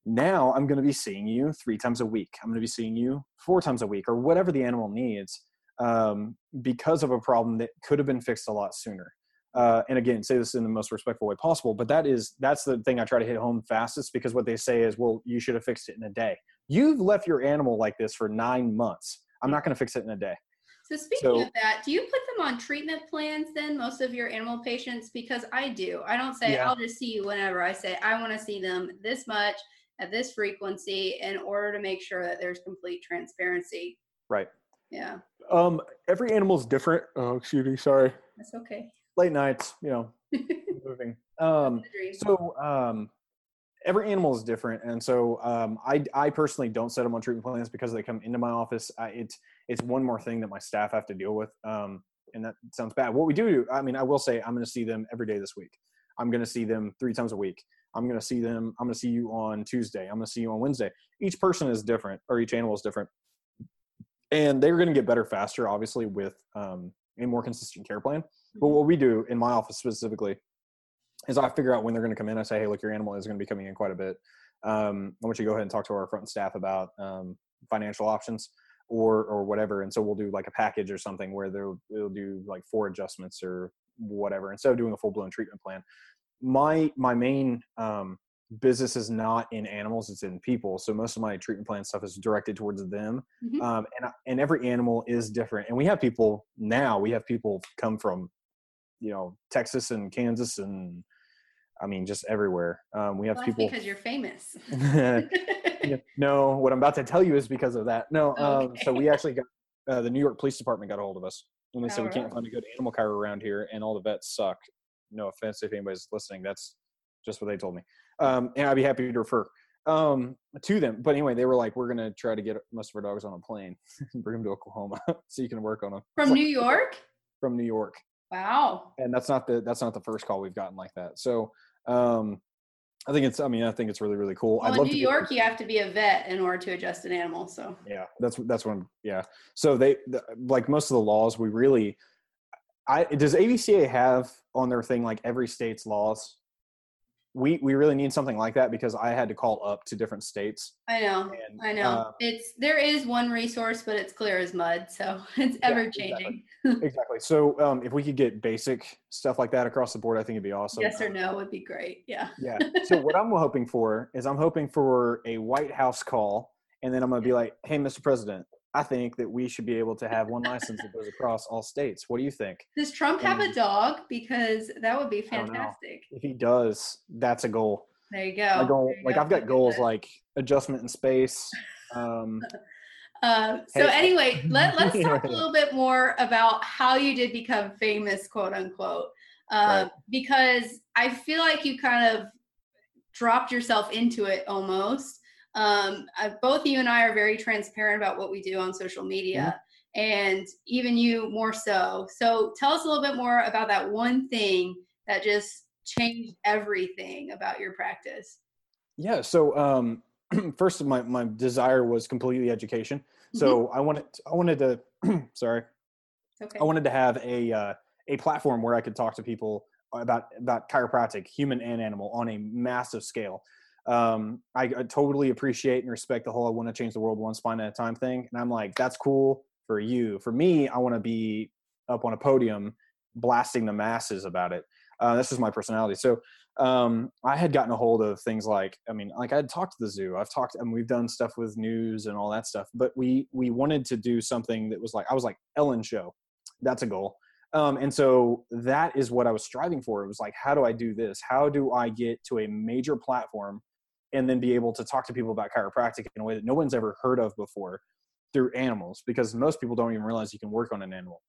Now I'm going to be seeing you three times a week. I'm going to be seeing you four times a week or whatever the animal needs um, because of a problem that could have been fixed a lot sooner. Uh, and again, say this in the most respectful way possible, but that is that's the thing I try to hit home fastest because what they say is, well, you should have fixed it in a day. You've left your animal like this for nine months. I'm not going to fix it in a day. So speaking so, of that, do you put them on treatment plans then, most of your animal patients? Because I do. I don't say yeah. I'll just see you whenever. I say I want to see them this much at this frequency in order to make sure that there's complete transparency. Right. Yeah. Um, every animal is different. Oh, excuse me, sorry. That's okay. Late nights, you know, moving. Um, so um, every animal is different, and so um, I I personally don't set them on treatment plans because they come into my office. I, it's it's one more thing that my staff have to deal with. Um, and that sounds bad. What we do, I mean, I will say I'm going to see them every day this week. I'm going to see them three times a week. I'm going to see them. I'm going to see you on Tuesday. I'm going to see you on Wednesday. Each person is different, or each animal is different, and they're going to get better faster, obviously, with um, a more consistent care plan. But what we do in my office specifically is I figure out when they're going to come in. I say, hey, look, your animal is going to be coming in quite a bit. Um, I want you to go ahead and talk to our front staff about um, financial options or or whatever. And so we'll do like a package or something where they'll they'll do like four adjustments or whatever instead of doing a full blown treatment plan. My my main um, business is not in animals; it's in people. So most of my treatment plan stuff is directed towards them, mm-hmm. um, and and every animal is different. And we have people now. We have people come from, you know, Texas and Kansas and I mean, just everywhere. Um, we have well, people because you're famous. no, what I'm about to tell you is because of that. No, um, okay. um, so we actually got uh, the New York Police Department got a hold of us and they said we can't find a good animal care around here, and all the vets suck. No offense if anybody's listening. That's just what they told me. Um, and I'd be happy to refer um, to them. But anyway, they were like, we're gonna try to get most of our dogs on a plane and bring them to Oklahoma so you can work on them from New York. From New York. Wow. And that's not the that's not the first call we've gotten like that. So um, I think it's. I mean, I think it's really, really cool. Well, in New York, you have to be a vet in order to adjust an animal. So yeah, that's that's one. Yeah. So they the, like most of the laws. We really. I does AVCA have on their thing like every state's laws? We we really need something like that because I had to call up to different states. I know, and, I know. Uh, it's there is one resource, but it's clear as mud, so it's yeah, ever changing. Exactly. exactly. So um, if we could get basic stuff like that across the board, I think it'd be awesome. Yes or no would be great. Yeah. Yeah. So what I'm hoping for is I'm hoping for a White House call, and then I'm gonna be like, "Hey, Mr. President, I think that we should be able to have one license that goes across all states. What do you think? Does Trump have a dog? Because that would be fantastic. If he does, that's a goal. There you go. My goal, like go. I've got goals like adjustment in space. Um, Um, so Hey. anyway, let, let's talk a little bit more about how you did become famous, quote unquote. Uh, Right. Because I feel like you kind of dropped yourself into it almost. Um, uh, both you and I are very transparent about what we do on social media, and even you more so. So tell us a little bit more about that one thing that just changed everything about your practice. yeah. So um, first, my my desire was completely education. So I wanted I wanted to sorry Okay. I wanted to have a uh, a platform where I could talk to people about about chiropractic, human and animal, on a massive scale. Um, I, I totally appreciate and respect the whole "I want to change the world one spine at a time" thing, and I'm like, that's cool for you. For me, I want to be up on a podium blasting the masses about it. Uh, this is my personality. So um, I had gotten a hold of things like, I mean, like I had talked to the zoo. I've talked, and we've done stuff with news and all that stuff. But we we wanted to do something that was like, I was like Ellen show. That's a goal. Um, and so that is what I was striving for. It was like, how do I do this? How do I get to a major platform and then be able to talk to people about chiropractic in a way that no one's ever heard of before through animals? Because most people don't even realize you can work on an animal.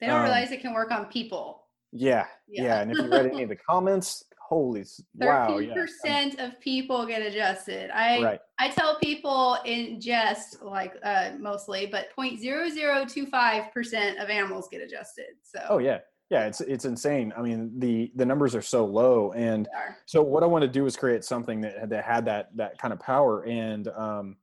they don't um, realize it can work on people. Yeah, Yeah. yeah. And if you read any of the comments, holy s- wow, Thirteen yeah. percent of people get adjusted. I Right. I tell people in jest, like uh, mostly, but 0.0025 percent of animals get adjusted. So Oh yeah, yeah. It's it's insane. I mean, the the numbers are so low, and so what I want to do is create something that had- that had that that kind of power, and um,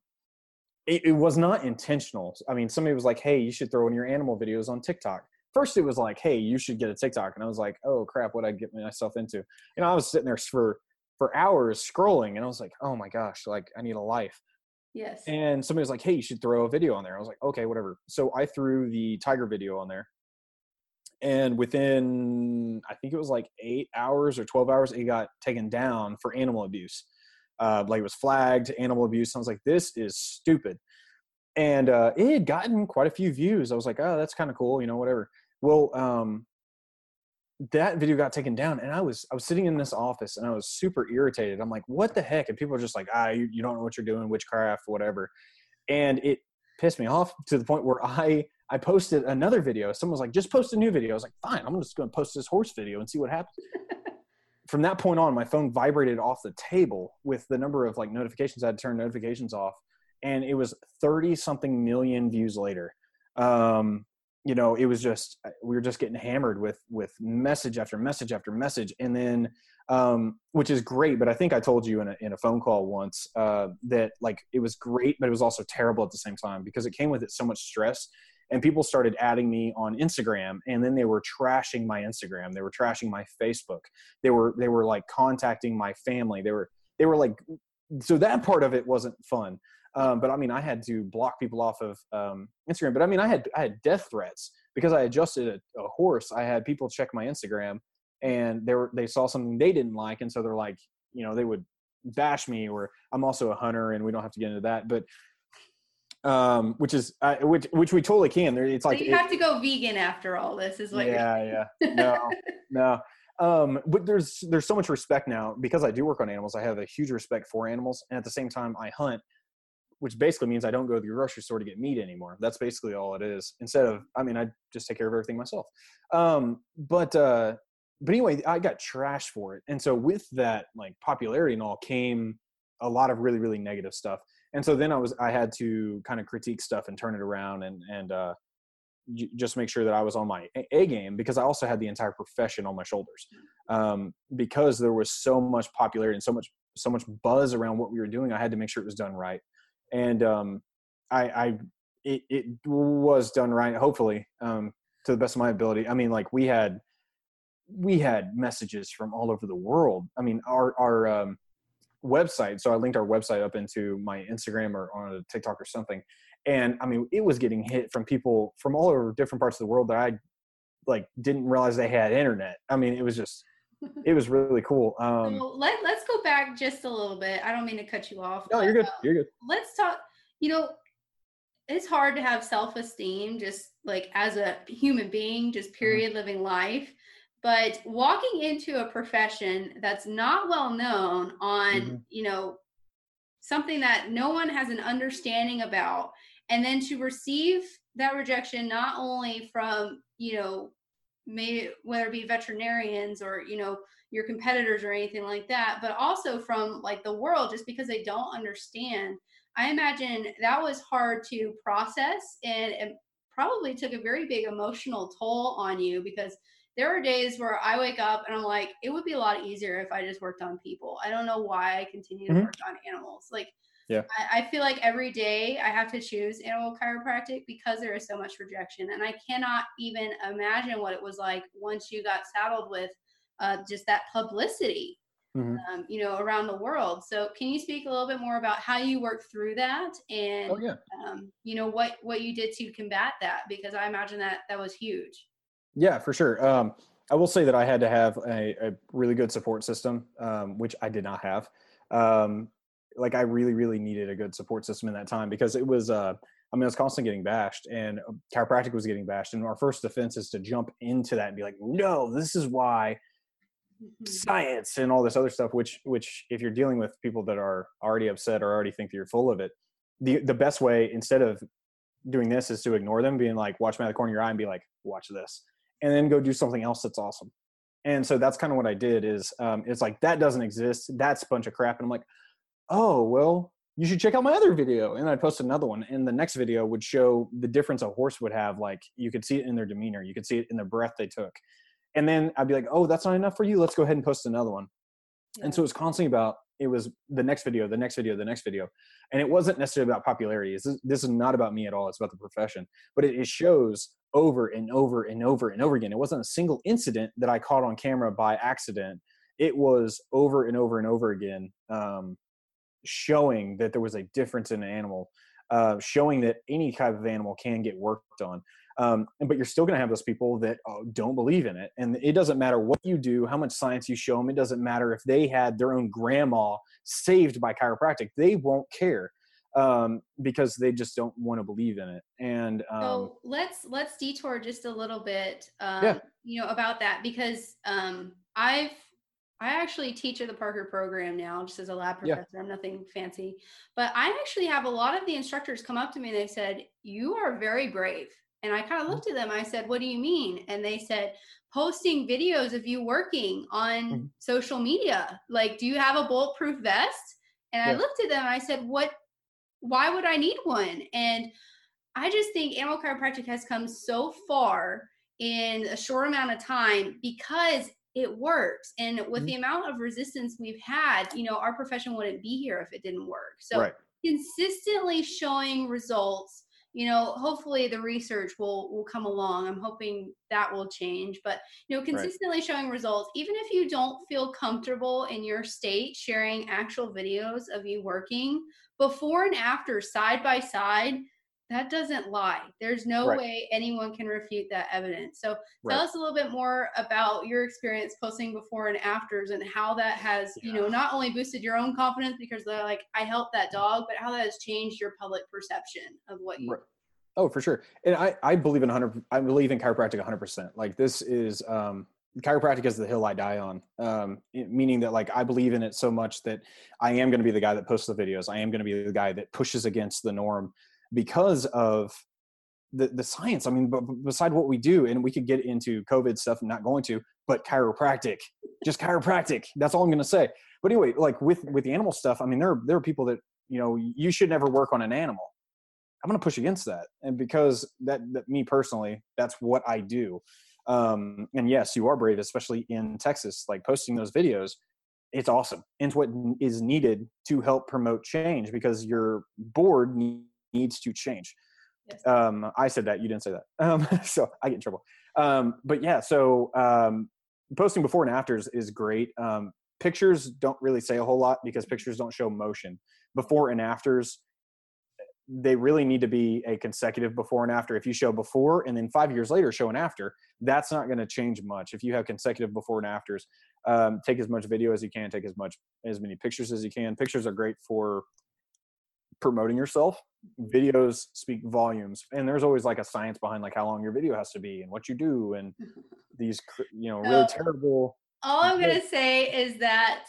it, it was not intentional. I mean, somebody was like, "Hey, you should throw in your animal videos on TikTok." First, it was like, "Hey, you should get a TikTok," and I was like, "Oh crap, what I get myself into?" You know, I was sitting there for for hours scrolling, and I was like, "Oh my gosh, like I need a life." yes. And somebody was like, "Hey, you should throw a video on there." I was like, "Okay, whatever." So I threw the tiger video on there, and within I think it was like eight hours or twelve hours, it got taken down for animal abuse. Uh, like it was flagged animal abuse. I was like, "This is stupid," and uh, it had gotten quite a few views. I was like, "Oh, that's kind of cool," you know, whatever. Well, um, that video got taken down and i was i was sitting in this office and i was super irritated i'm like what the heck and people are just like ah you, you don't know what you're doing witchcraft whatever and it pissed me off to the point where i i posted another video. Someone was like just post a new video. I was like fine i'm just going to post this horse video and see what happens. From that point on my phone vibrated off the table with the number of like notifications i had to turn notifications off and it was 30 something million views later. Um you know it was just uh, we were just getting hammered with with message after message after message and then um which is great but i think i told you in a, in a phone call once uh that like it was great but it was also terrible at the same time because it came with it so much stress and people started adding me on instagram and then they were trashing my instagram they were trashing my facebook they were they were like contacting my family they were they were like so that part of it wasn't fun um, but I mean, I had to block people off of um, Instagram. But I mean, I had I had death threats because I adjusted a, a horse. I had people check my Instagram, and they were they saw something they didn't like, and so they're like, you know, they would bash me. Or I'm also a hunter, and we don't have to get into that, but um, which is uh, which which we totally can. There, it's So like you it- have to go vegan after all this, is what yeah, yeah, no, no. Um, but there's there's so much respect now because I do work on animals. I have a huge respect for animals, and at the same time, I hunt, which basically means I don't go to the grocery store to get meat anymore. That's basically all it is. Instead of, I mean, I just take care of everything myself. Um, but uh, but anyway, I got trashed for it, and so with that like popularity and all came a lot of really really negative stuff. And so then I was I had to kind of critique stuff and turn it around and and uh, just make sure that I was on my A- A game because I also had the entire profession on my shoulders. Um, because there was so much popularity and so much so much buzz around what we were doing, I had to make sure it was done right. And um, I, I it, it was done right, hopefully, um, to the best of my ability. I mean, like we had we had messages from all over the world. I mean, our our um, website. So I linked our website up into my Instagram or on a TikTok or something. And I mean, it was getting hit from people from all over different parts of the world that I like didn't realize they had internet. I mean, it was just, it was really cool. Um, So let, let's go back just a little bit. I don't mean to cut you off. no, you're good. uh, You're good. let's talk you know it's hard to have self-esteem just like as a human being just period living life but walking into a profession that's not well known on mm-hmm. you know something that no one has an understanding about and then to receive that rejection not only from you know may whether it be veterinarians or you know your competitors or anything like that but also from like the world just because they don't understand i imagine that was hard to process and it probably took a very big emotional toll on you because there are days where I wake up and I'm like, it would be a lot easier if I just worked on people. I don't know why I continue to mm-hmm. work on animals. Like, yeah, I, I, feel like every day I have to choose animal chiropractic because there is so much rejection, and I cannot even imagine what it was like once you got saddled with uh, just that publicity. Mm-hmm. Um, you know, around the world. So, can you speak a little bit more about how you worked through that, and oh, yeah. um, you know what what you did to combat that? Because I imagine that that was huge. Yeah, for sure. Um, I will say that I had to have a, a really good support system, um, which I did not have. Um, like I really, really needed a good support system in that time because it was, uh, I mean, I was constantly getting bashed and um, chiropractic was getting bashed. And our first defense is to jump into that and be like, no, this is why mm-hmm. science and all this other stuff, which, which if you're dealing with people that are already upset or already think that you're full of it, the, the best way instead of doing this is to ignore them, being like, watch me out of the corner of your eye and be like, watch this and then go do something else that's awesome. And so that's kind of what I did is um, it's like that doesn't exist. That's a bunch of crap. And I'm like, oh well, you should check out my other video. And i'd post another one. And the next video would show the difference a horse would have. Like you could see it in their demeanor, you could see it in the breath they took. And then I'd be like, oh, that's not enough for you. Let's go ahead and post another one. Yeah. And so it was constantly about it was the next video, the next video, the next video. And it wasn't necessarily about popularity. This is, this is not about me at all. It's about the profession. But it, it shows over and over and over and over again. It wasn't a single incident that I caught on camera by accident. It was over and over and over again, um, showing that there was a difference in an animal, uh, showing that any type of animal can get worked on. Um, but you're still going to have those people that uh, don't believe in it. And it doesn't matter what you do, how much science you show them. It doesn't matter if they had their own grandma saved by chiropractic. They won't care um, because they just don't want to believe in it. And um, so let's let's detour just a little bit, um, yeah. you know, about that because um, I've I actually teach at the Parker program now, just as a lab professor. Yeah. I'm nothing fancy, but I actually have a lot of the instructors come up to me and they said, "You are very brave." And I kind of mm-hmm. looked at them. I said, "What do you mean?" And they said, "Posting videos of you working on mm-hmm. social media. Like, do you have a bulletproof vest?" And yeah. I looked at them. I said, "What why would I need one? And I just think animal chiropractic has come so far in a short amount of time because it works. And with mm-hmm. the amount of resistance we've had, you know, our profession wouldn't be here if it didn't work. So right. consistently showing results you know hopefully the research will will come along i'm hoping that will change but you know consistently right. showing results even if you don't feel comfortable in your state sharing actual videos of you working before and after side by side that doesn't lie there's no right. way anyone can refute that evidence so right. tell us a little bit more about your experience posting before and afters and how that has yeah. you know not only boosted your own confidence because they're like i helped that dog but how that has changed your public perception of what you right. oh for sure and i i believe in 100 i believe in chiropractic 100% like this is um chiropractic is the hill I die on. Um, meaning that like I believe in it so much that I am going to be the guy that posts the videos. I am going to be the guy that pushes against the norm because of the the science. I mean, but beside what we do, and we could get into COVID stuff. I'm not going to, but chiropractic, just chiropractic. That's all I'm going to say. But anyway, like with with the animal stuff, I mean, there are, there are people that you know you should never work on an animal. I'm going to push against that, and because that, that me personally, that's what I do um, and yes you are brave especially in texas like posting those videos it's awesome and it's what is needed to help promote change because your board needs to change yes. um, i said that you didn't say that um, so i get in trouble um, but yeah so um, posting before and afters is great um, pictures don't really say a whole lot because pictures don't show motion before and afters they really need to be a consecutive before and after. If you show before and then five years later show an after, that's not going to change much. If you have consecutive before and afters, um, take as much video as you can, take as much as many pictures as you can. Pictures are great for promoting yourself videos speak volumes and there's always like a science behind like how long your video has to be and what you do and these you know really so, terrible all i'm going to say is that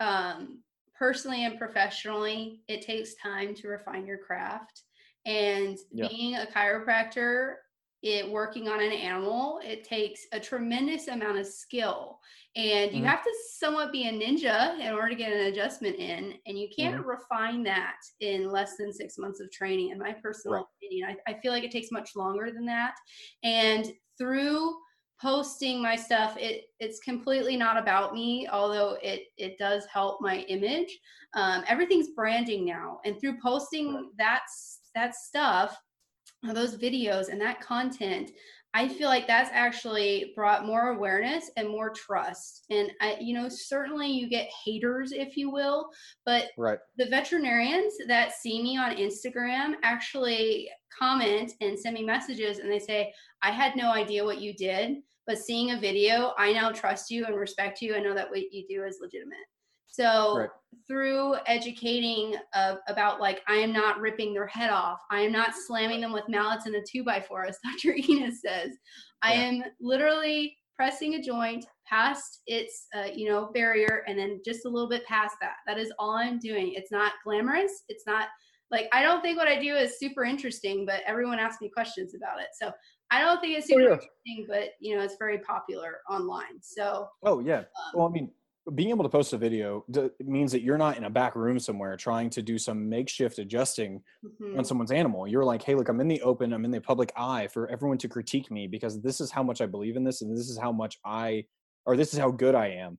um personally and professionally it takes time to refine your craft and yeah. being a chiropractor it working on an animal it takes a tremendous amount of skill and you mm-hmm. have to somewhat be a ninja in order to get an adjustment in and you can't mm-hmm. refine that in less than six months of training in my personal right. opinion I, I feel like it takes much longer than that and through posting my stuff it it's completely not about me although it it does help my image um, everything's branding now and through posting right. that that stuff those videos and that content I feel like that's actually brought more awareness and more trust. And I, you know, certainly you get haters, if you will, but right. the veterinarians that see me on Instagram actually comment and send me messages and they say, I had no idea what you did, but seeing a video, I now trust you and respect you and know that what you do is legitimate. So right. through educating uh, about like I am not ripping their head off, I am not slamming them with mallets in a two by four, as Dr. Enos says. Yeah. I am literally pressing a joint past its uh, you know barrier and then just a little bit past that. That is all I'm doing. It's not glamorous. It's not like I don't think what I do is super interesting, but everyone asks me questions about it. So I don't think it's super oh, yeah. interesting, but you know it's very popular online. So oh yeah, um, well I mean being able to post a video d- means that you're not in a back room somewhere trying to do some makeshift adjusting mm-hmm. on someone's animal. You're like, hey, look, I'm in the open, I'm in the public eye for everyone to critique me because this is how much I believe in this, and this is how much I, or this is how good I am.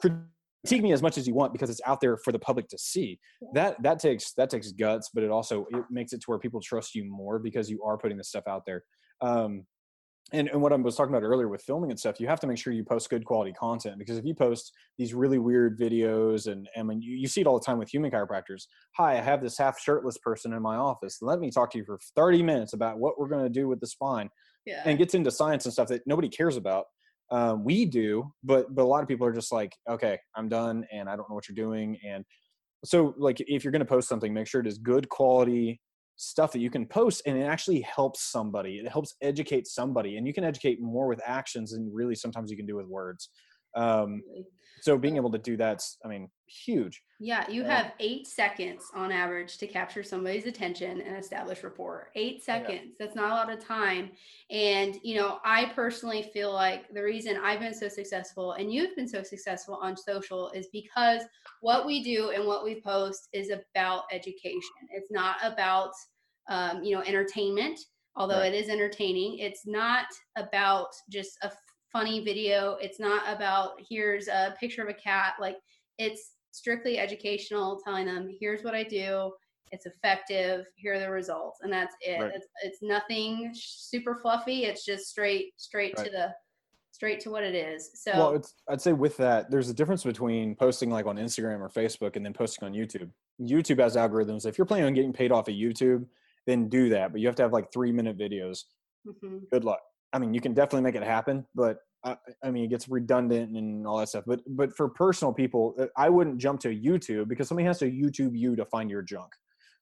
critique me as much as you want because it's out there for the public to see. That that takes that takes guts, but it also it makes it to where people trust you more because you are putting this stuff out there. Um, and, and what I was talking about earlier with filming and stuff, you have to make sure you post good quality content because if you post these really weird videos and I mean you, you see it all the time with human chiropractors. Hi, I have this half shirtless person in my office. Let me talk to you for 30 minutes about what we're going to do with the spine. Yeah. And gets into science and stuff that nobody cares about. Um, we do, but but a lot of people are just like, okay, I'm done, and I don't know what you're doing. And so, like, if you're going to post something, make sure it is good quality stuff that you can post and it actually helps somebody. It helps educate somebody and you can educate more with actions than really sometimes you can do with words um, so being able to do that's i mean huge. Yeah you have eight seconds on average to capture somebody's attention and establish rapport. Eight seconds yeah. that's not a lot of time. And you know i personally feel like the reason i've been so successful and you've been so successful on social is because what we do and what we post is about education. It's not about um, you know entertainment although right. it is entertaining. It's not about just a funny video. It's not about here's a picture of a cat. Like it's strictly educational, telling them here's what I do. It's effective. Here are the results, and that's it. Right. It's, it's nothing super fluffy. It's just straight straight right. to the straight to what it is. So well, it's I'd say with that, there's a difference between posting like on Instagram or Facebook and then posting on YouTube. YouTube has algorithms. If you're planning on getting paid off of YouTube, then do that. But you have to have like three minute videos. Mm-hmm. Good luck. I mean, you can definitely make it happen, but I, I, mean, it gets redundant and all that stuff. But but for personal people, uh, I wouldn't jump to YouTube because somebody has to YouTube you to find your junk.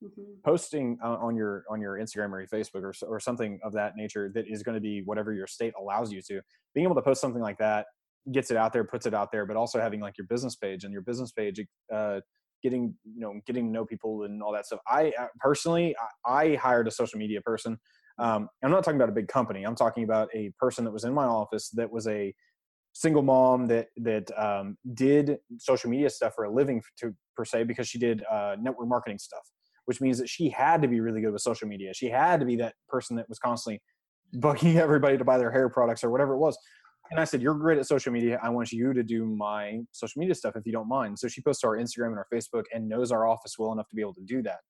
Mm-hmm. Posting uh, on your on your Instagram or your Facebook or or something of that nature that is going to be whatever your state allows you to. Being able to post something like that gets it out there, puts it out there, but also having like your business page and your business page. Uh, getting you know getting to know people and all that stuff i uh, personally I, I hired a social media person um, I'm not talking about a big company. I'm talking about a person that was in my office that was a single mom that that um, did social media stuff for a living to per se because she did uh, network marketing stuff, which means that she had to be really good with social media. She had to be that person that was constantly bugging everybody to buy their hair products or whatever it was. And I said, "You're great at social media. I want you to do my social media stuff if you don't mind." So she posts to our Instagram and our Facebook and knows our office well enough to be able to do that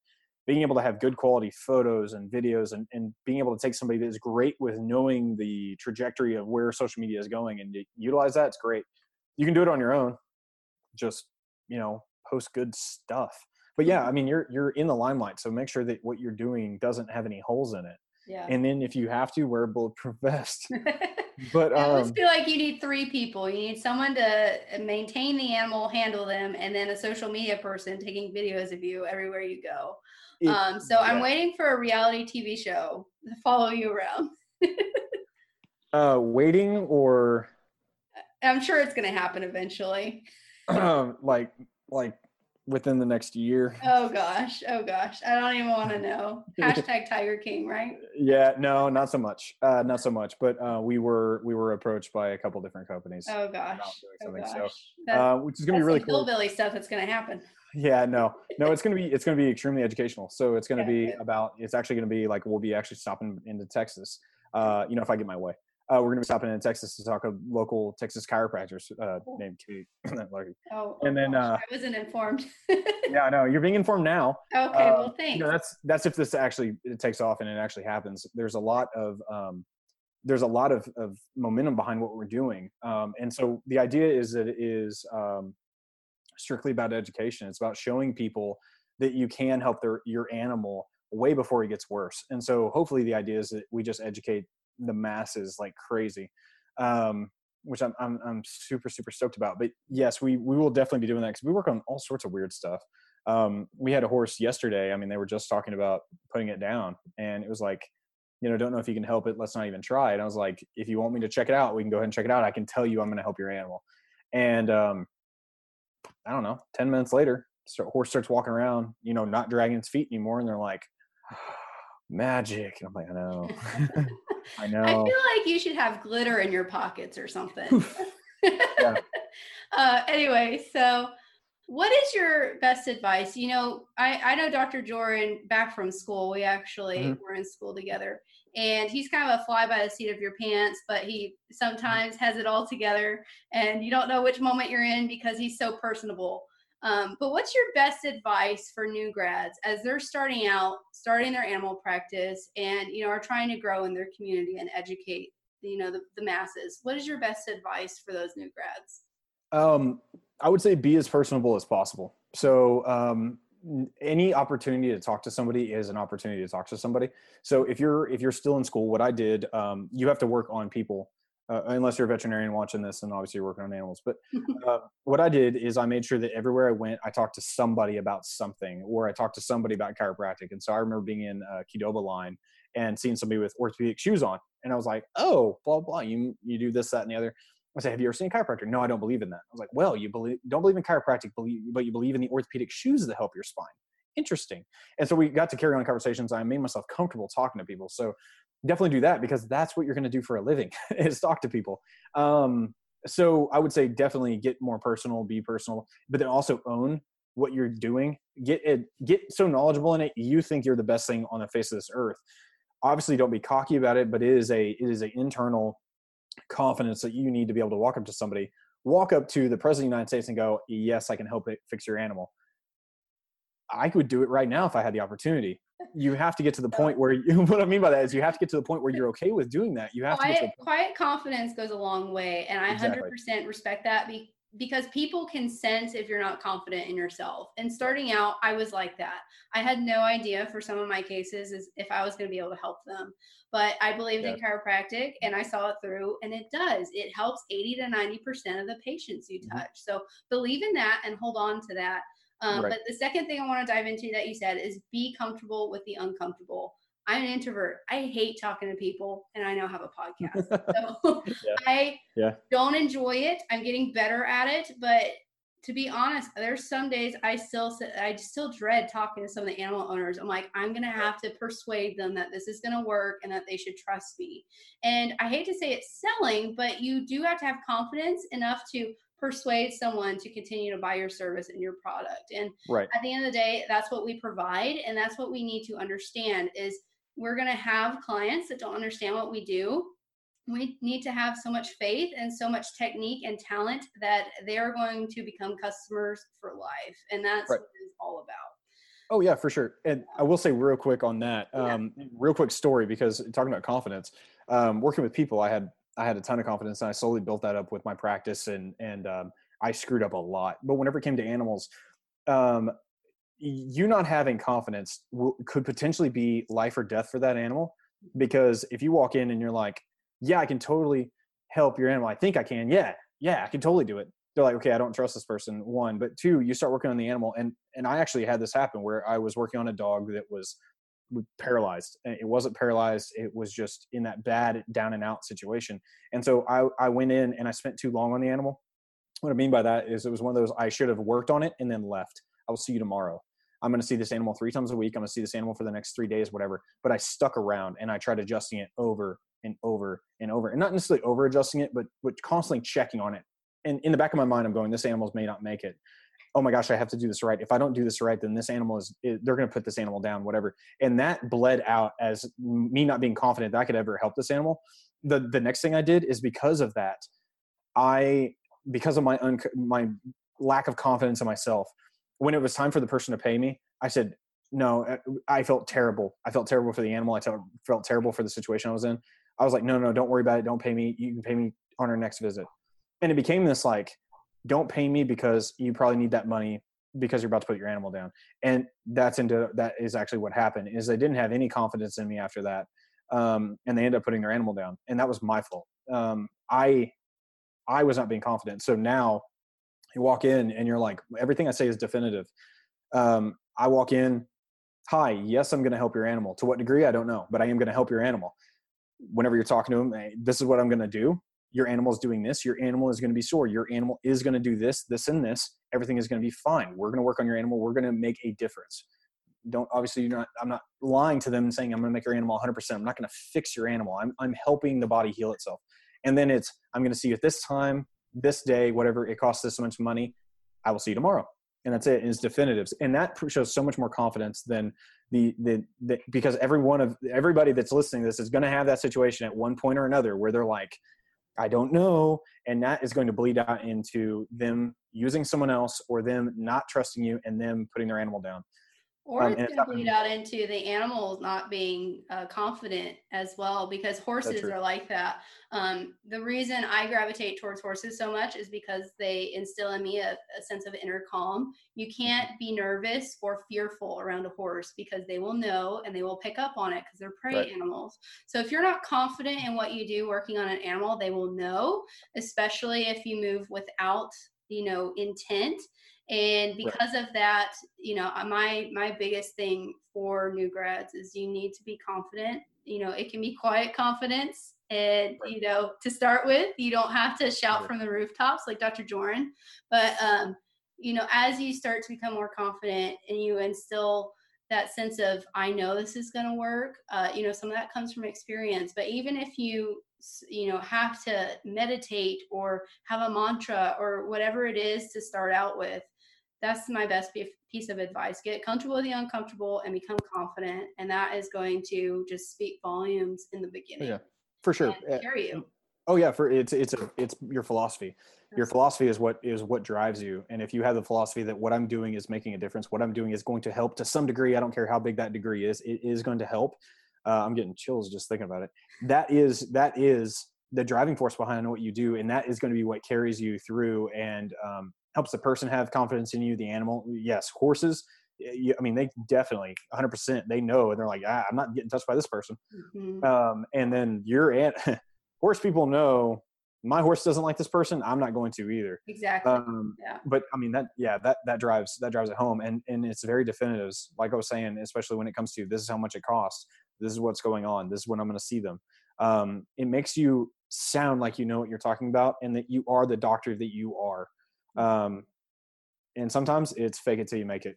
being able to have good quality photos and videos and, and being able to take somebody that is great with knowing the trajectory of where social media is going and utilize that, it's great. You can do it on your own. Just, you know, post good stuff. But yeah, I mm-hmm. mean you're you're in the limelight. So make sure that what you're doing doesn't have any holes in it. Yeah. And then if you have to, wear a bulletproof vest. but I always um, feel like you need three people. You need someone to maintain the animal, handle them, and then a social media person taking videos of you everywhere you go. it- Um, so I'm waiting for a reality TV show to follow you around. uh, waiting or I'm sure it's going to happen eventually. like like within the next year. Oh gosh, oh gosh, I don't even want to know. Hashtag Tiger King, right? Yeah, no, not so much. Uh, not so much. But uh, we were we were approached by a couple different companies, Oh gosh, oh something, gosh. so, uh, which is gonna be really cool. Billy stuff that's going to happen. Yeah, no, no, it's gonna be it's gonna be extremely educational. So it's gonna Yeah, be good. about it's actually gonna be like we'll be actually stopping into Texas. Uh, you know, if I get my way, uh, we're gonna be stopping in Texas to talk to local Texas chiropractors uh, Cool. named Kate. Lucky. Oh, And oh then, gosh, uh, I wasn't informed. yeah, I know you're being informed now. okay, uh, well, thanks. you know that's that's if this actually it takes off and it actually happens there's a lot of um there's a lot of, of momentum behind what we're doing um and so the idea is that it is um strictly about education it's about showing people that you can help their your animal way before it gets worse and so hopefully the idea is that we just educate the masses like crazy um which I'm, I'm i'm super super stoked about but yes we we will definitely be doing that because we work on all sorts of weird stuff um, we had a horse yesterday. I mean, they were just talking about putting it down, and it was like, you know, don't know if you can help it. Let's not even try. And I was like, if you want me to check it out, we can go ahead and check it out. I can tell you I'm going to help your animal. And um, I don't know. Ten minutes later, start, horse starts walking around, you know, not dragging its feet anymore, and they're like, magic. And I'm like, I know, I know. I feel like you should have glitter in your pockets or something. Yeah. uh, anyway, so what is your best advice? You know, I, I know Dr. Jordan back from school. We actually Mhm. were in school together. And he's kind of a fly by the seat of your pants, but he sometimes has it all together and you don't know which moment you're in because he's so personable. Um, but what's your best advice for new grads as they're starting out, starting their animal practice, and you know are trying to grow in their community and educate you know the, the masses? What is your best advice for those new grads? Um, I would say be as personable as possible. So um, any opportunity to talk to somebody is an opportunity to talk to somebody. So if you're if you're still in school, what I did, um, you have to work on people. Uh, unless you're a veterinarian watching this, and obviously you're working on animals. But uh, what I did is I made sure that everywhere I went, I talked to somebody about something, or I talked to somebody about chiropractic. And so I remember being in uh, Qdoba line and seeing somebody with orthopedic shoes on, and I was like, "Oh, blah blah, you you do this, that, and the other." I say, "Have you ever seen a chiropractor?" No, I don't believe in that. I was like, "Well, you believe don't believe in chiropractic, believe, but you believe in the orthopedic shoes that help your spine." Interesting. And so we got to carry on conversations. I made myself comfortable talking to people. So definitely do that because that's what you're going to do for a living is talk to people. Um, so I would say definitely get more personal, be personal, but then also own what you're doing. Get it, get so knowledgeable in it. You think you're the best thing on the face of this earth. Obviously, don't be cocky about it, but it is a it is an internal confidence that you need to be able to walk up to somebody, walk up to the president of the United States and go, "Yes, I can help it fix your animal." I could do it right now if I had the opportunity. You have to get to the point where you, what I mean by that is you have to get to the point where you're okay with doing that. You have to get to Quiet, the quiet confidence goes a long way, and I Exactly. 100% respect that be, because people can sense if you're not confident in yourself. And starting out, I was like that. I had no idea for some of my cases is if I was going to be able to help them, but I believed in chiropractic and I saw it through, and it does. It helps 80 to 90 percent of the patients you Mhm. touch. So believe in that and hold on to that. Um, Right. But the second thing I want to dive into that you said is be comfortable with the uncomfortable. I'm an introvert. I hate talking to people, and I now have a podcast. So Yeah. I Yeah. don't enjoy it. I'm getting better at it, but to be honest, there's some days I still s- I still dread talking to some of the animal owners. I'm like, I'm gonna have to persuade them that this is gonna work and that they should trust me. And I hate to say it's selling, but you do have to have confidence enough to persuade someone to continue to buy your service and your product. And right. at the end of the day that's what we provide and that's what we need to understand is we're going to have clients that don't understand what we do we need to have so much faith and so much technique and talent that they're going to become customers for life and that's Right. what it's all about Oh yeah, for sure. And I will say real quick on that, Yeah. um, real quick story because talking about confidence, um, working with people, I had I had a ton of confidence, and I slowly built that up with my practice, and and um, I screwed up a lot. But whenever it came to animals, um, you not having confidence will, could potentially be life or death for that animal because if you walk in and you're like, yeah, I can totally help your animal. I think I can. Yeah, yeah, I can totally do it. They're like, okay, I don't trust this person. One, but two, you start working on the animal, and and I actually had this happen where I was working on a dog that was paralyzed. It wasn't paralyzed. It was just in that bad down and out situation. And so I, I went in and I spent too long on the animal. What I mean by that is it was one of those I should have worked on it and then left. I will see you tomorrow. I'm going to see this animal three times a week. I'm going to see this animal for the next three days, whatever. But I stuck around and I tried adjusting it over and over and over, and not necessarily over adjusting it, but but constantly checking on it. And in the back of my mind, I'm going, this animal may not make it oh my gosh, I have to do this right. If I don't do this right, then this animal is, they're going to put this animal down, whatever. And that bled out as me not being confident that I could ever help this animal. The, the next thing I did is because of that, I, because of my, un, my lack of confidence in myself, when it was time for the person to pay me, I said, no, uh, I felt terrible. I felt terrible for the animal. I felt terrible for the situation I was in. I was like, no, no, don't worry about it. Don't pay me. You can pay me on our next visit. And it became this like, don't pay me because you probably need that money because you're about to put your animal down. And that's into that is actually what happened is they didn't have any confidence in me after that um, and they ended up putting their animal down and that was my fault. Um, i i was not being confident. So now you walk in and you're like everything i say is definitive. Um, i walk in hi yes i'm going to help your animal. To what degree? I don't know but i am going to help your animal. Whenever you're talking to them hey, this is what i'm going to do your animal is doing this your animal is going to be sore your animal is going to do this this and this everything is going to be fine. We're going to work on your animal we're going to make a difference. Don't obviously you're not i'm not lying to them and saying i'm going to make your animal 100% i'm not going to fix your animal i'm, I'm helping the body heal itself. And then it's i'm going to see you at this time this day whatever it costs this much money i will see you tomorrow. And that's it, is definitives. And that shows so much more confidence than the, the, the because every one of everybody that's listening to this is going to have that situation at one point or another where they're like I don't know. And that is going to bleed out into them using someone else or them not trusting you and them putting their animal down. Or um, it's going to bleed out into the animals not being uh, confident as well, because horses are like that. Um, the reason I gravitate towards horses so much is because they instill in me a, a sense of inner calm. You can't be nervous or fearful around a horse because they will know and they will pick up on it because they're prey right. animals. So if you're not confident in what you do working on an animal, they will know, especially if you move without you know intent and because right. of that you know uh, my my biggest thing for new grads is you need to be confident you know it can be quiet confidence and right. you know to start with you don't have to shout right. from the rooftops like dr jordan but um you know as you start to become more confident and you instill that sense of i know this is going to work uh, you know some of that comes from experience but even if you you know have to meditate or have a mantra or whatever it is to start out with that's my best piece of advice. Get comfortable with the uncomfortable and become confident and that is going to just speak volumes in the beginning. Yeah for sure. Carry you. Oh yeah for it's it's a it's your philosophy. Your philosophy is what is what drives you. And if you have the philosophy that what i'm doing is making a difference what i'm doing is going to help to some degree i don't care how big that degree is it is going to help. Uh, i'm getting chills just thinking about it. That is that is the driving force behind what you do and that is going to be what carries you through and um, helps the person have confidence in you the animal yes horses i mean they definitely 100% they know and they're like ah, i'm not getting touched by this person. Mm-hmm. um, and then your aunt horse people know my horse doesn't like this person i'm not going to either. Exactly. Um, yeah. but i mean that yeah that that drives that drives it home and and it's very definitive like i was saying especially when it comes to this is how much it costs this is what's going on this is when i'm going to see them. Um, it makes you sound like you know what you're talking about and that you are the doctor that you are um, and sometimes it's fake it till you make it.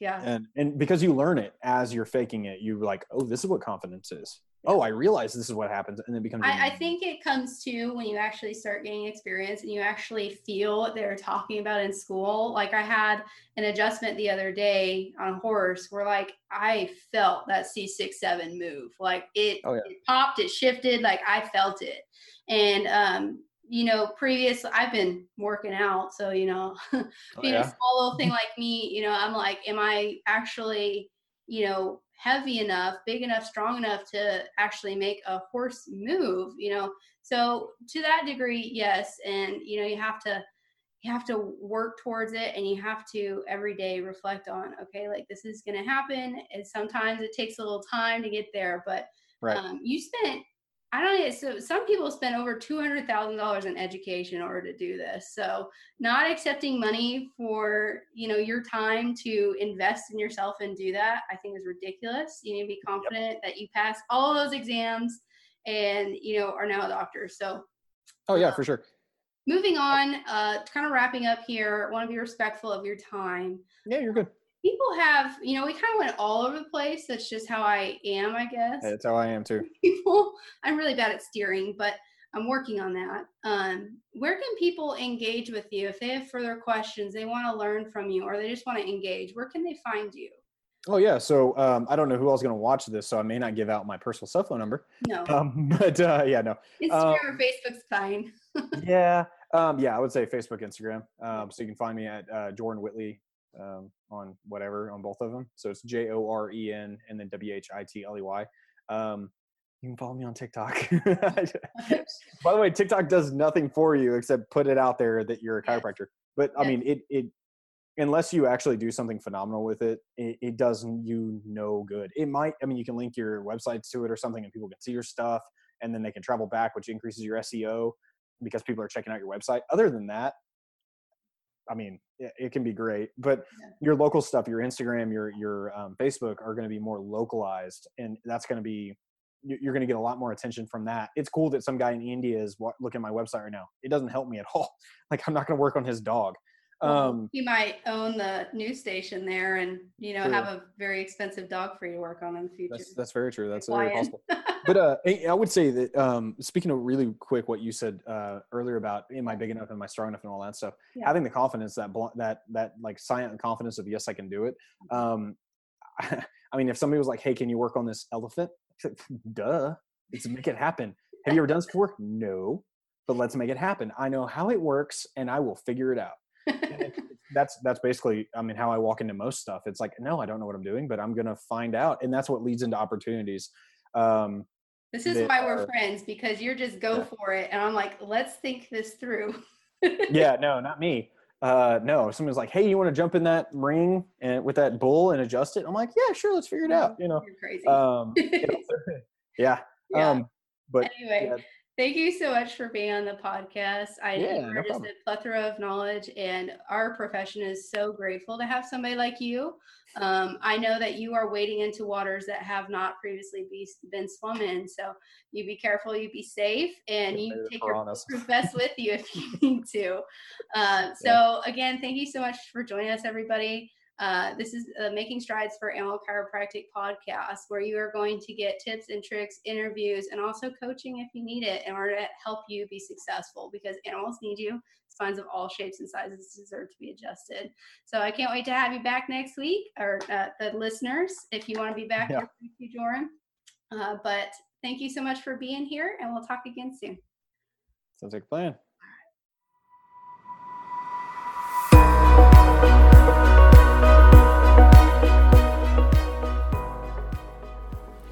Yeah. And and because you learn it as you're faking it you're like oh this is what confidence is. Oh i realize this is what happens and it becomes I, I, think it comes to when you actually start gaining experience and you actually feel what they're talking about in school. Like i had an adjustment the other day on a horse where like i felt that c67 move. Like it, oh, yeah. it popped it shifted like i felt it. And um you know, previous I've been working out, so you know, oh, being yeah. a small little thing like me, you know, I'm like, am I actually, you know, heavy enough, big enough, strong enough to actually make a horse move, you know? So to that degree, yes, and you know, you have to you have to work towards it and you have to every day reflect on okay like this is going to happen and sometimes it takes a little time to get there but right. um, you spent I don't know. So some people spend over two hundred thousand dollars in education in order to do this. So not accepting money for you know your time to invest in yourself and do that, I think is ridiculous. You need to be confident yep. that you pass all those exams and you know are now a doctor. So. Oh yeah, for sure. Moving on, uh, kind of wrapping up here. Want to be respectful of your time. Yeah, you're good people have, you know, we kind of went all over the place. That's just how I am, I guess. That's how I am too. People, I'm really bad at steering, but I'm working on that. Um, where can people engage with you if they have further questions, they want to learn from you, or they just want to engage? Where can they find you? Oh yeah, so um, I don't know who else is going to watch this, so I may not give out my personal cell phone number. No. Um, but uh, yeah, no. Instagram um, or Facebook's fine. yeah, um, yeah, I would say Facebook, Instagram. Um, so you can find me at uh, Jordan Whitley um, on whatever on both of them. So it's J O R E N and then W H I T L E Y. Um, you can follow me on TikTok. By the way, TikTok does nothing for you except put it out there that you're a chiropractor. But I mean, it it unless you actually do something phenomenal with it, it, it doesn't you no good. It might. I mean, you can link your website to it or something, and people can see your stuff, and then they can travel back, which increases your SEO because people are checking out your website. Other than that, I mean, it, it can be great, but yeah. your local stuff, your Instagram, your your um, Facebook are going to be more localized, and that's going to be you're going to get a lot more attention from that. It's cool that some guy in India is looking at my website right now. It doesn't help me at all. Like I'm not going to work on his dog. Um, you might own the news station there, and you know true. have a very expensive dog for you to work on in the future. That's, that's very true. That's very possible. but uh, I would say that um, speaking of really quick, what you said uh, earlier about am I big enough, am I strong enough, and all that stuff. Yeah. Having the confidence that bl- that that like silent confidence of yes, I can do it. Mm-hmm. Um, I mean, if somebody was like, "Hey, can you work on this elephant?" Duh, let's make it happen. Have you ever done this before? No, but let's make it happen. I know how it works, and I will figure it out that's that's basically i mean how i walk into most stuff. It's like no i don't know what i'm doing but i'm gonna find out. And that's what leads into opportunities um this is why we're friends because you're just go yeah. for it. And i'm like let's think this through. Yeah no not me. Uh no someone's like hey you want to jump in that ring and with that bull and adjust it? I'm like yeah sure let's figure it out you know? You're crazy. Um yeah. yeah. um but anyway yeah Thank you so much for being on the podcast. I yeah, know no just a plethora of knowledge, and our profession is so grateful to have somebody like you. Um, I know that you are wading into waters that have not previously be, been swum in, so you be careful, you be safe, and you take your best with you if you need to. Uh, so yeah. again, thank you so much for joining us, everybody. Uh, this is a Making Strides for Animal Chiropractic podcast, where you are going to get tips and tricks, interviews, and also coaching if you need it in order to help you be successful because animals need you. Spines of all shapes and sizes deserve to be adjusted. So I can't wait to have you back next week, or uh, the listeners, if you want to be back yeah. thank you, Joren. Uh, but thank you so much for being here, and we'll talk again soon. Sounds like a plan.